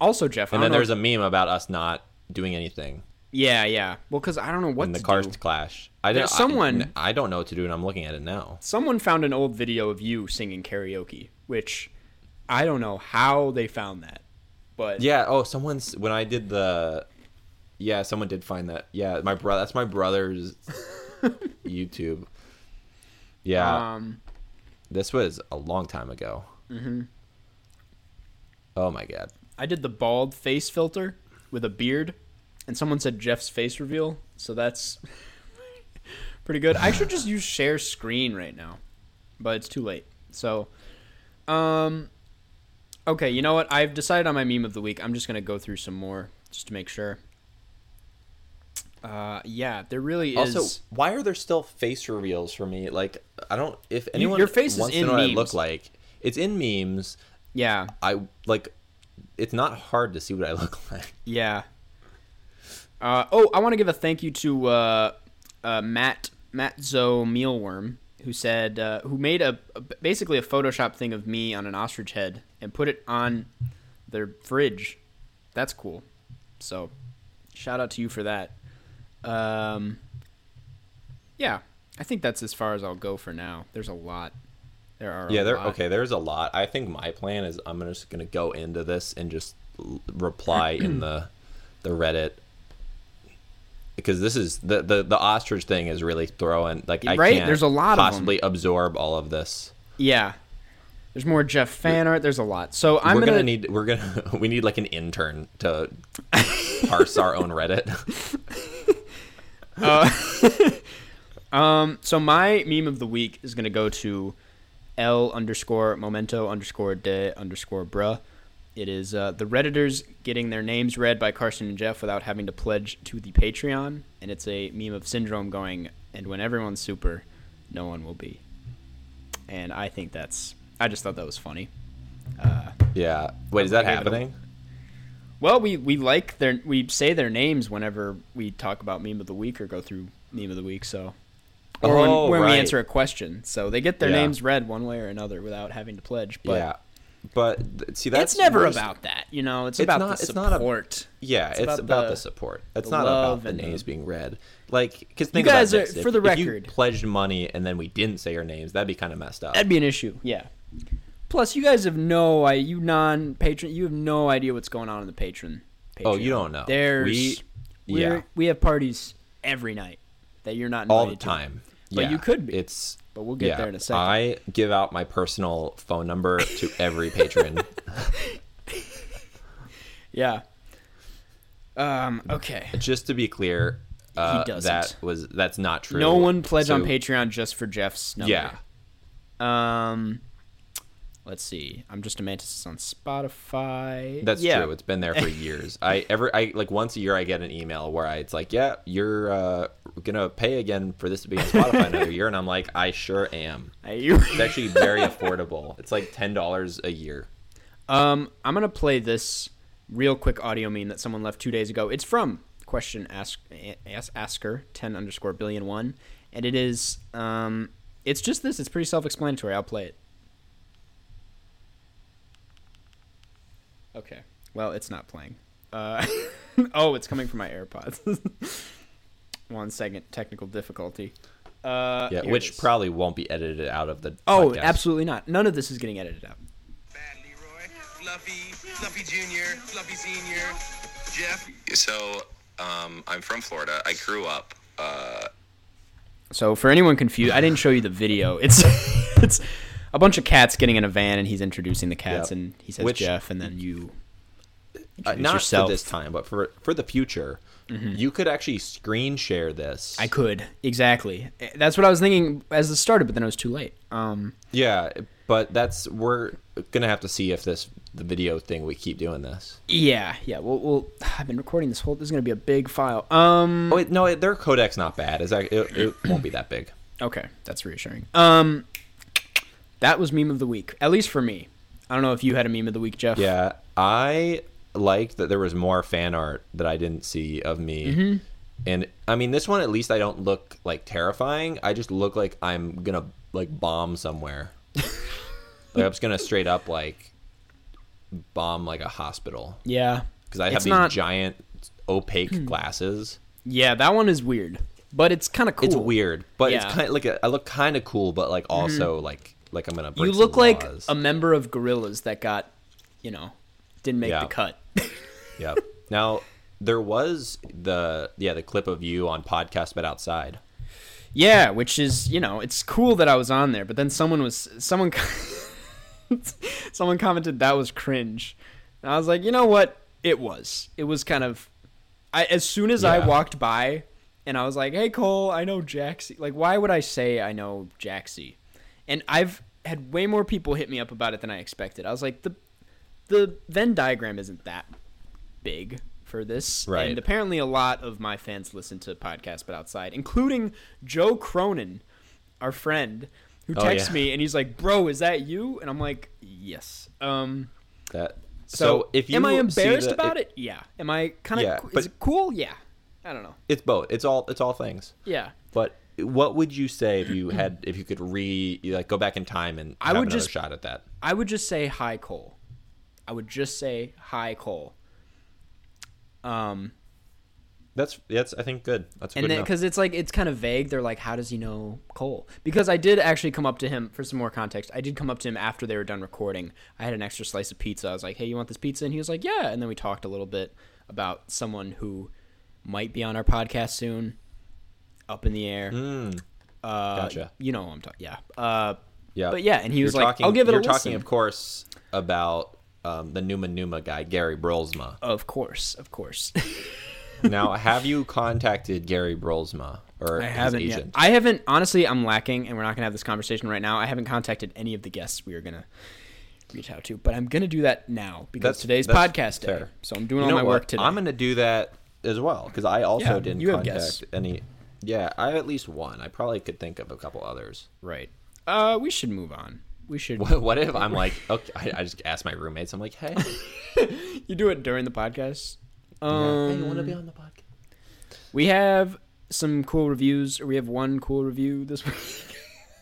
Also, Jeff, And then there's a meme about us not doing anything Yeah, yeah. Well, because I don't know what in the cars do. clash. I don't. someone- I, I don't know what to do, and I'm looking at it now. Someone found an old video of you singing karaoke, which I don't know how they found that, but Yeah. Oh, someone's when I did the. Yeah, someone did find that. Yeah, my brother. That's my brother's YouTube. Yeah, um, this was a long time ago. Mm-hmm. Oh my god. I did the bald face filter with a beard, and someone said Jeff's face reveal, so that's pretty good. I should just use share screen right now, but it's too late. So, um, okay, you know what? I've decided on my meme of the week. I'm just gonna go through some more just to make sure. Uh, yeah, there really is. Also, why are there still face reveals for me? Like, I don't. If anyone your face is in to know what I memes. look like, it's in memes. yeah, I like. It's not hard to see what I look like. Yeah. Uh, oh, I want to give a thank you to uh, uh, Matt Matt Zoe Mealworm, who said uh, who made a, a- basically a Photoshop thing of me on an ostrich head and put it on their fridge. That's cool. So, shout out to you for that. Um, yeah, I think that's as far as I'll go for now. There's a lot. There are. Yeah, a there. lot. Okay, there's a lot. I think my plan is I'm just gonna go into this and just l- reply in the the Reddit because this is the, the the ostrich thing is really throwing like I Right? can't There's a lot possibly absorb all of this. Yeah. There's more Jeff fan art. There's a lot. So I'm we're gonna, gonna, need we're gonna we need like an intern to parse our own Reddit. Um, so my meme of the week is gonna go to L underscore momento underscore de underscore bruh. It is uh, the redditors getting their names read by Karsten and Jeff without having to pledge to the Patreon, and it's a meme of syndrome going. And when everyone's super, no one will be. And I think that's. I just thought that was funny. yeah. Wait, is that I gave it happening? Well, we we like their we say their names whenever we talk about meme of the week or go through meme of the week. So, or Oh, when, when we answer a question, so they get their Yeah. names read one way or another without having to pledge. But yeah. But see, that's it's never about that, you know. It's, It's about not- the it's not a- support. Yeah, it's, about about, the- the, support. It's the not about the and the- names being read. Like, because You guys about are- this. for if, the if you record- pledged money and then we didn't say your names, that'd be kind of messed up. That'd be an issue. Yeah. Plus, you guys have no I you non patron you have no idea what's going on in the patron. Oh, you don't know. There's We- yeah. we have parties every night that you're not all the invited to. time. But yeah, you could be. It's But we'll get yeah. there in a second. I give out my personal phone number to every patron. Yeah. Um. Okay. Just to be clear, uh, that was that's not true. No one pledged on Patreon just for Jeff's number. Yeah, Um. Let's see. I'm just a mantis is on Spotify. That's yeah. true. It's been there for years. I ever I like once a year I get an email where I, it's like, yeah, you're uh, gonna pay again for this to be on Spotify another year, and I'm like, I sure am. Hey, you- It's actually very affordable. It's like ten dollars a year. Um, I'm gonna play this real quick audio meme that someone left two days ago. It's from question ask, ask asker ten underscore billion one, and it is um, it's just this. It's pretty self-explanatory. I'll play it. Okay. Well, it's not playing. Uh, oh, it's coming from my AirPods. One second, technical difficulty. Uh, Yeah, which probably won't be edited out of the. Oh, podcast. absolutely not. None of this is getting edited out. Bad Leroy, Fluffy, Fluffy Jr., Fluffy Senior, Jeff. So, um, I'm from Florida. I grew up. Uh, So for anyone confused, I didn't show you the video. It's it's a bunch of cats getting in a van, and he's introducing the cats, Yep. and he says Which- Jeff, and then you Uh, not yourself. for this time, but for for the future. You could actually screen share this. I could exactly. That's what I was thinking as it started, but then it was too late. Um, Yeah, but that's we're gonna have to see if this the video thing we keep doing this. yeah, yeah. Well, well, I've been recording this whole. This is gonna be a big file. Um, Oh wait, no, their codec's not bad. Is that it, it won't be that big. okay, that's reassuring. Um, that was meme of the week, at least for me. I don't know if you had a meme of the week, Jeff. Yeah, I liked that there was more fan art that I didn't see of me. Mm-hmm. And I mean, this one at least I don't look like terrifying. I just look like I'm gonna like bomb somewhere. like I'm just gonna straight up like bomb like a hospital yeah. because I have It's these not- giant opaque glasses. Yeah, that one is weird, but it's kind of cool. It's weird, but Yeah. Mm-hmm. it's kind of like a, I look kind of cool, but like also like like I'm gonna. You look like laws. a member of Gorillaz that got, you know, didn't make Yeah. the cut. yeah. Now there was the yeah the clip of you on podcast but outside. yeah, which is you know it's cool that I was on there, but then someone was someone someone commented that was cringe, and I was like, you know what? It was. It was kind of. I as soon as I walked by, and I was like, hey Cole, I know Jaxie. Like, why would I say I know Jaxie? And I've had way more people hit me up about it than I expected. I was like, the the Venn diagram isn't that big for this. Right. And apparently a lot of my fans listen to podcasts but outside, including Joe Cronin, our friend, who Oh, texts yeah. me and he's like, "Bro, is that you?" And I'm like, "Yes." Um That so, so, if you am I embarrassed the- about it? Yeah. Am I kind of Yeah, is but- it cool? Yeah. I don't know. It's both. It's all. It's all things. Yeah. But what would you say if you had if you could re like go back in time and I would another just- shot at that? I would just say hi Cole. I would just say hi Cole. Um That's that's I think good. That's and good then because it's like it's kind of vague they're like how does he know cole because i did actually come up to him for some more context i did come up to him after they were done recording i had an extra slice of pizza i was like hey you want this pizza and he was like yeah and then we talked a little bit about someone who might be on our podcast soon. Up in the air. Mm, Uh, gotcha. You know what I'm talking. Yeah. Uh, yeah. But yeah, and he was You're like, talking, "I'll give it a You're talking, listen." of course, about um, the Numa Numa guy, Gary Brolsma. of course, of course. now, have you contacted Gary Brolsma or I his haven't yet. agent? I haven't. Honestly, I'm lacking, and we're not gonna have this conversation right now. I haven't contacted any of the guests we are gonna reach out to, but I'm gonna do that now because That's- today's that's podcast day. So I'm doing You all my what? work today. I'm going to do that as well because I also Yeah, didn't contact any. Yeah, I have at least one. I probably could think of a couple others. right. Uh, we should move on. We should. What, what if I'm like, okay, I, I just ask my roommates. I'm like, hey, You do it during the podcast. hey, Um, you want to be on the podcast? we have some cool reviews, or we have one cool review this week.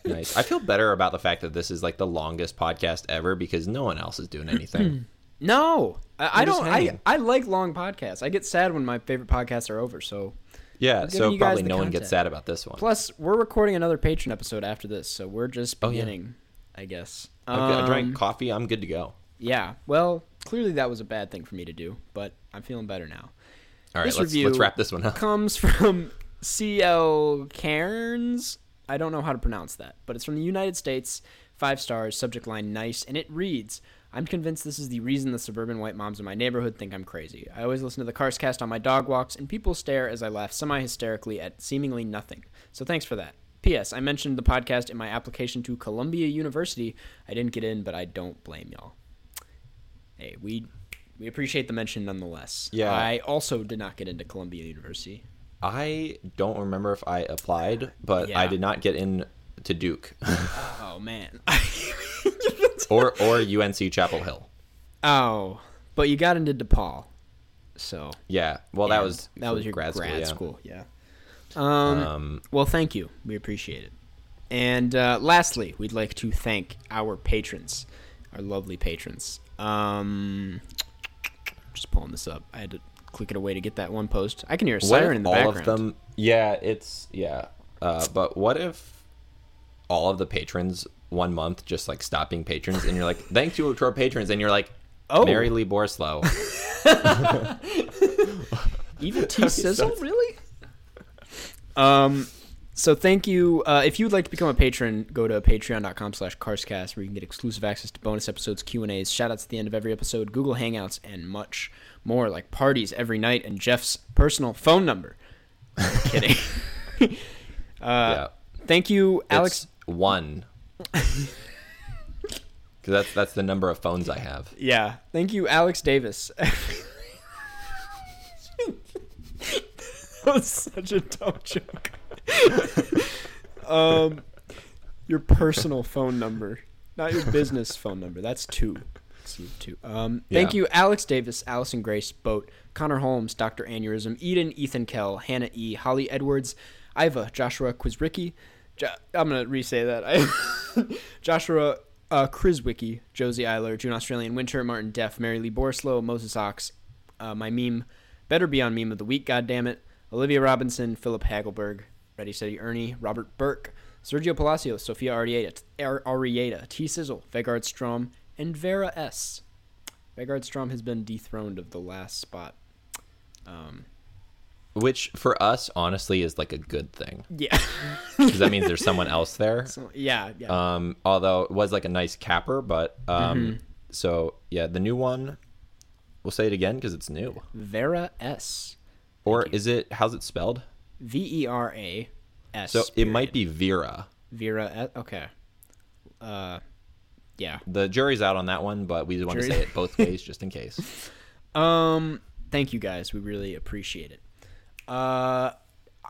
Nice. I feel better about the fact that this is like the longest podcast ever because no one else is doing anything. no, I, I don't. I. I like long podcasts. I get sad when my favorite podcasts are over. So yeah, so probably no one gets sad about this one. Plus, we're recording another patron episode after this, so we're just Oh, yeah. beginning, I guess. Okay, I drank Um, coffee. I'm good to go. Yeah. Well, clearly that was a bad thing for me to do, but I'm feeling better now. All right, this let's review let's wrap this one up. Comes from C.L. Cairns. I don't know how to pronounce that, but it's from the United States. Five stars, subject line nice, and it reads I'm convinced this is the reason the suburban white moms in my neighborhood think I'm crazy. I always listen to the Cars cast on my dog walks, and people stare as I laugh semi hysterically at seemingly nothing. So thanks for that. P.S. I mentioned the podcast in my application to Columbia University. I didn't get in, but I don't blame y'all. Hey, we we appreciate the mention nonetheless. Yeah. I also did not get into Columbia University. I don't remember if I applied, but Yeah. I did not get in to Duke Oh man. or or UNC Chapel Hill. oh, but you got into DePaul. So Yeah, well, that was that was your grad, yeah. school. Yeah. Um, Um, Well, thank you. We appreciate it. And uh, lastly, we'd like to thank our patrons, our lovely patrons. Um, just pulling this up. I had to click it away to get that one post. I can hear a siren in the all background. of them? Yeah, it's yeah. Uh, but what if all of the patrons one month just like stopping patrons, and you're like, thank you to our patrons, and you're like, Oh. Mary Lee Borslow. Even T Sizzle, really? Um, so thank you. Uh, if you would like to become a patron, go to patreon.com slash carscast where you can get exclusive access to bonus episodes, Q&As, shout-outs at the end of every episode, Google Hangouts, and much more, like parties every night and Jeff's personal phone number. kidding. uh, yeah, Thank you, Alex. It's one. Because that's that's the number of phones I have. Yeah. Thank you, Alex Davis. that was such a dumb joke. um, your personal phone number, not your business phone number. That's two. Two. Um, thank Yeah. you, Alex Davis, Allison Grace, Boat, Connor Holmes, Dr. Aneurysm, Eden, Ethan Kell, Hannah E, Holly Edwards, Iva, Joshua Quizricki. Jo- I'm gonna re-say that. I- Joshua uh, Chriswicki, Josie Eiler, June Australian Winter, Martin Deff, Mary Lee Borslow, Moses Ox, uh, my meme, better be on meme of the week, goddammit, Olivia Robinson, Philip Hagelberg, Ready Steady Ernie, Robert Burke, Sergio Palacios, Sophia Arieta, Ar- T Sizzle, Vegard Strom, and Vera S. Vegard Strom has been dethroned of the last spot. Um, Which for us, honestly, is like a good thing yeah. because that means there's someone else there. so, yeah, yeah. Um, although it was like a nice capper, but um, Mm-hmm. so yeah, the new one. We'll say it again because it's new. Vera S. Or is it? How's it spelled? V E R A S. So it might be Vera. Vera. S. Okay. Uh, yeah. The jury's out on that one, but we just want to say it both ways just in case. Um, thank you guys. We really appreciate it. Uh,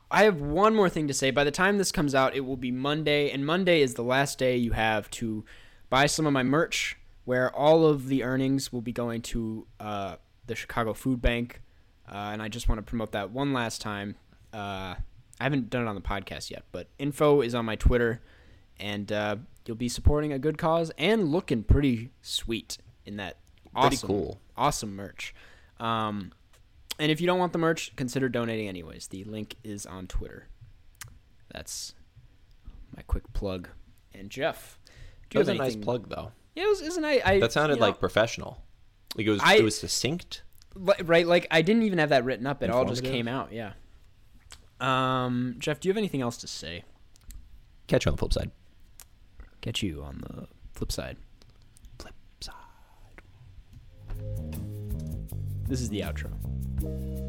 I have one more thing to say. By the time this comes out, it will be Monday, and Monday is the last day you have to buy some of my merch, where all of the earnings will be going to uh, the Chicago Food Bank. Uh, and I just want to promote that one last time. Uh, I haven't done it on the podcast yet, but info is on my Twitter, and uh, you'll be supporting a good cause and looking pretty sweet in that Pretty awesome, cool. awesome merch. Um, and if you don't want the merch, consider donating anyways. The link is on Twitter. That's my quick plug. And Jeff, do that was a nice plug though. Yeah, it was, isn't I? That sounded know, like professional. Like it was, I, it was succinct. Right, like I didn't even have that written up. It all just came out. Yeah. Um, Jeff, do you have anything else to say? Catch you on the flip side. Catch you on the flip side. Flip side. This is the outro thank you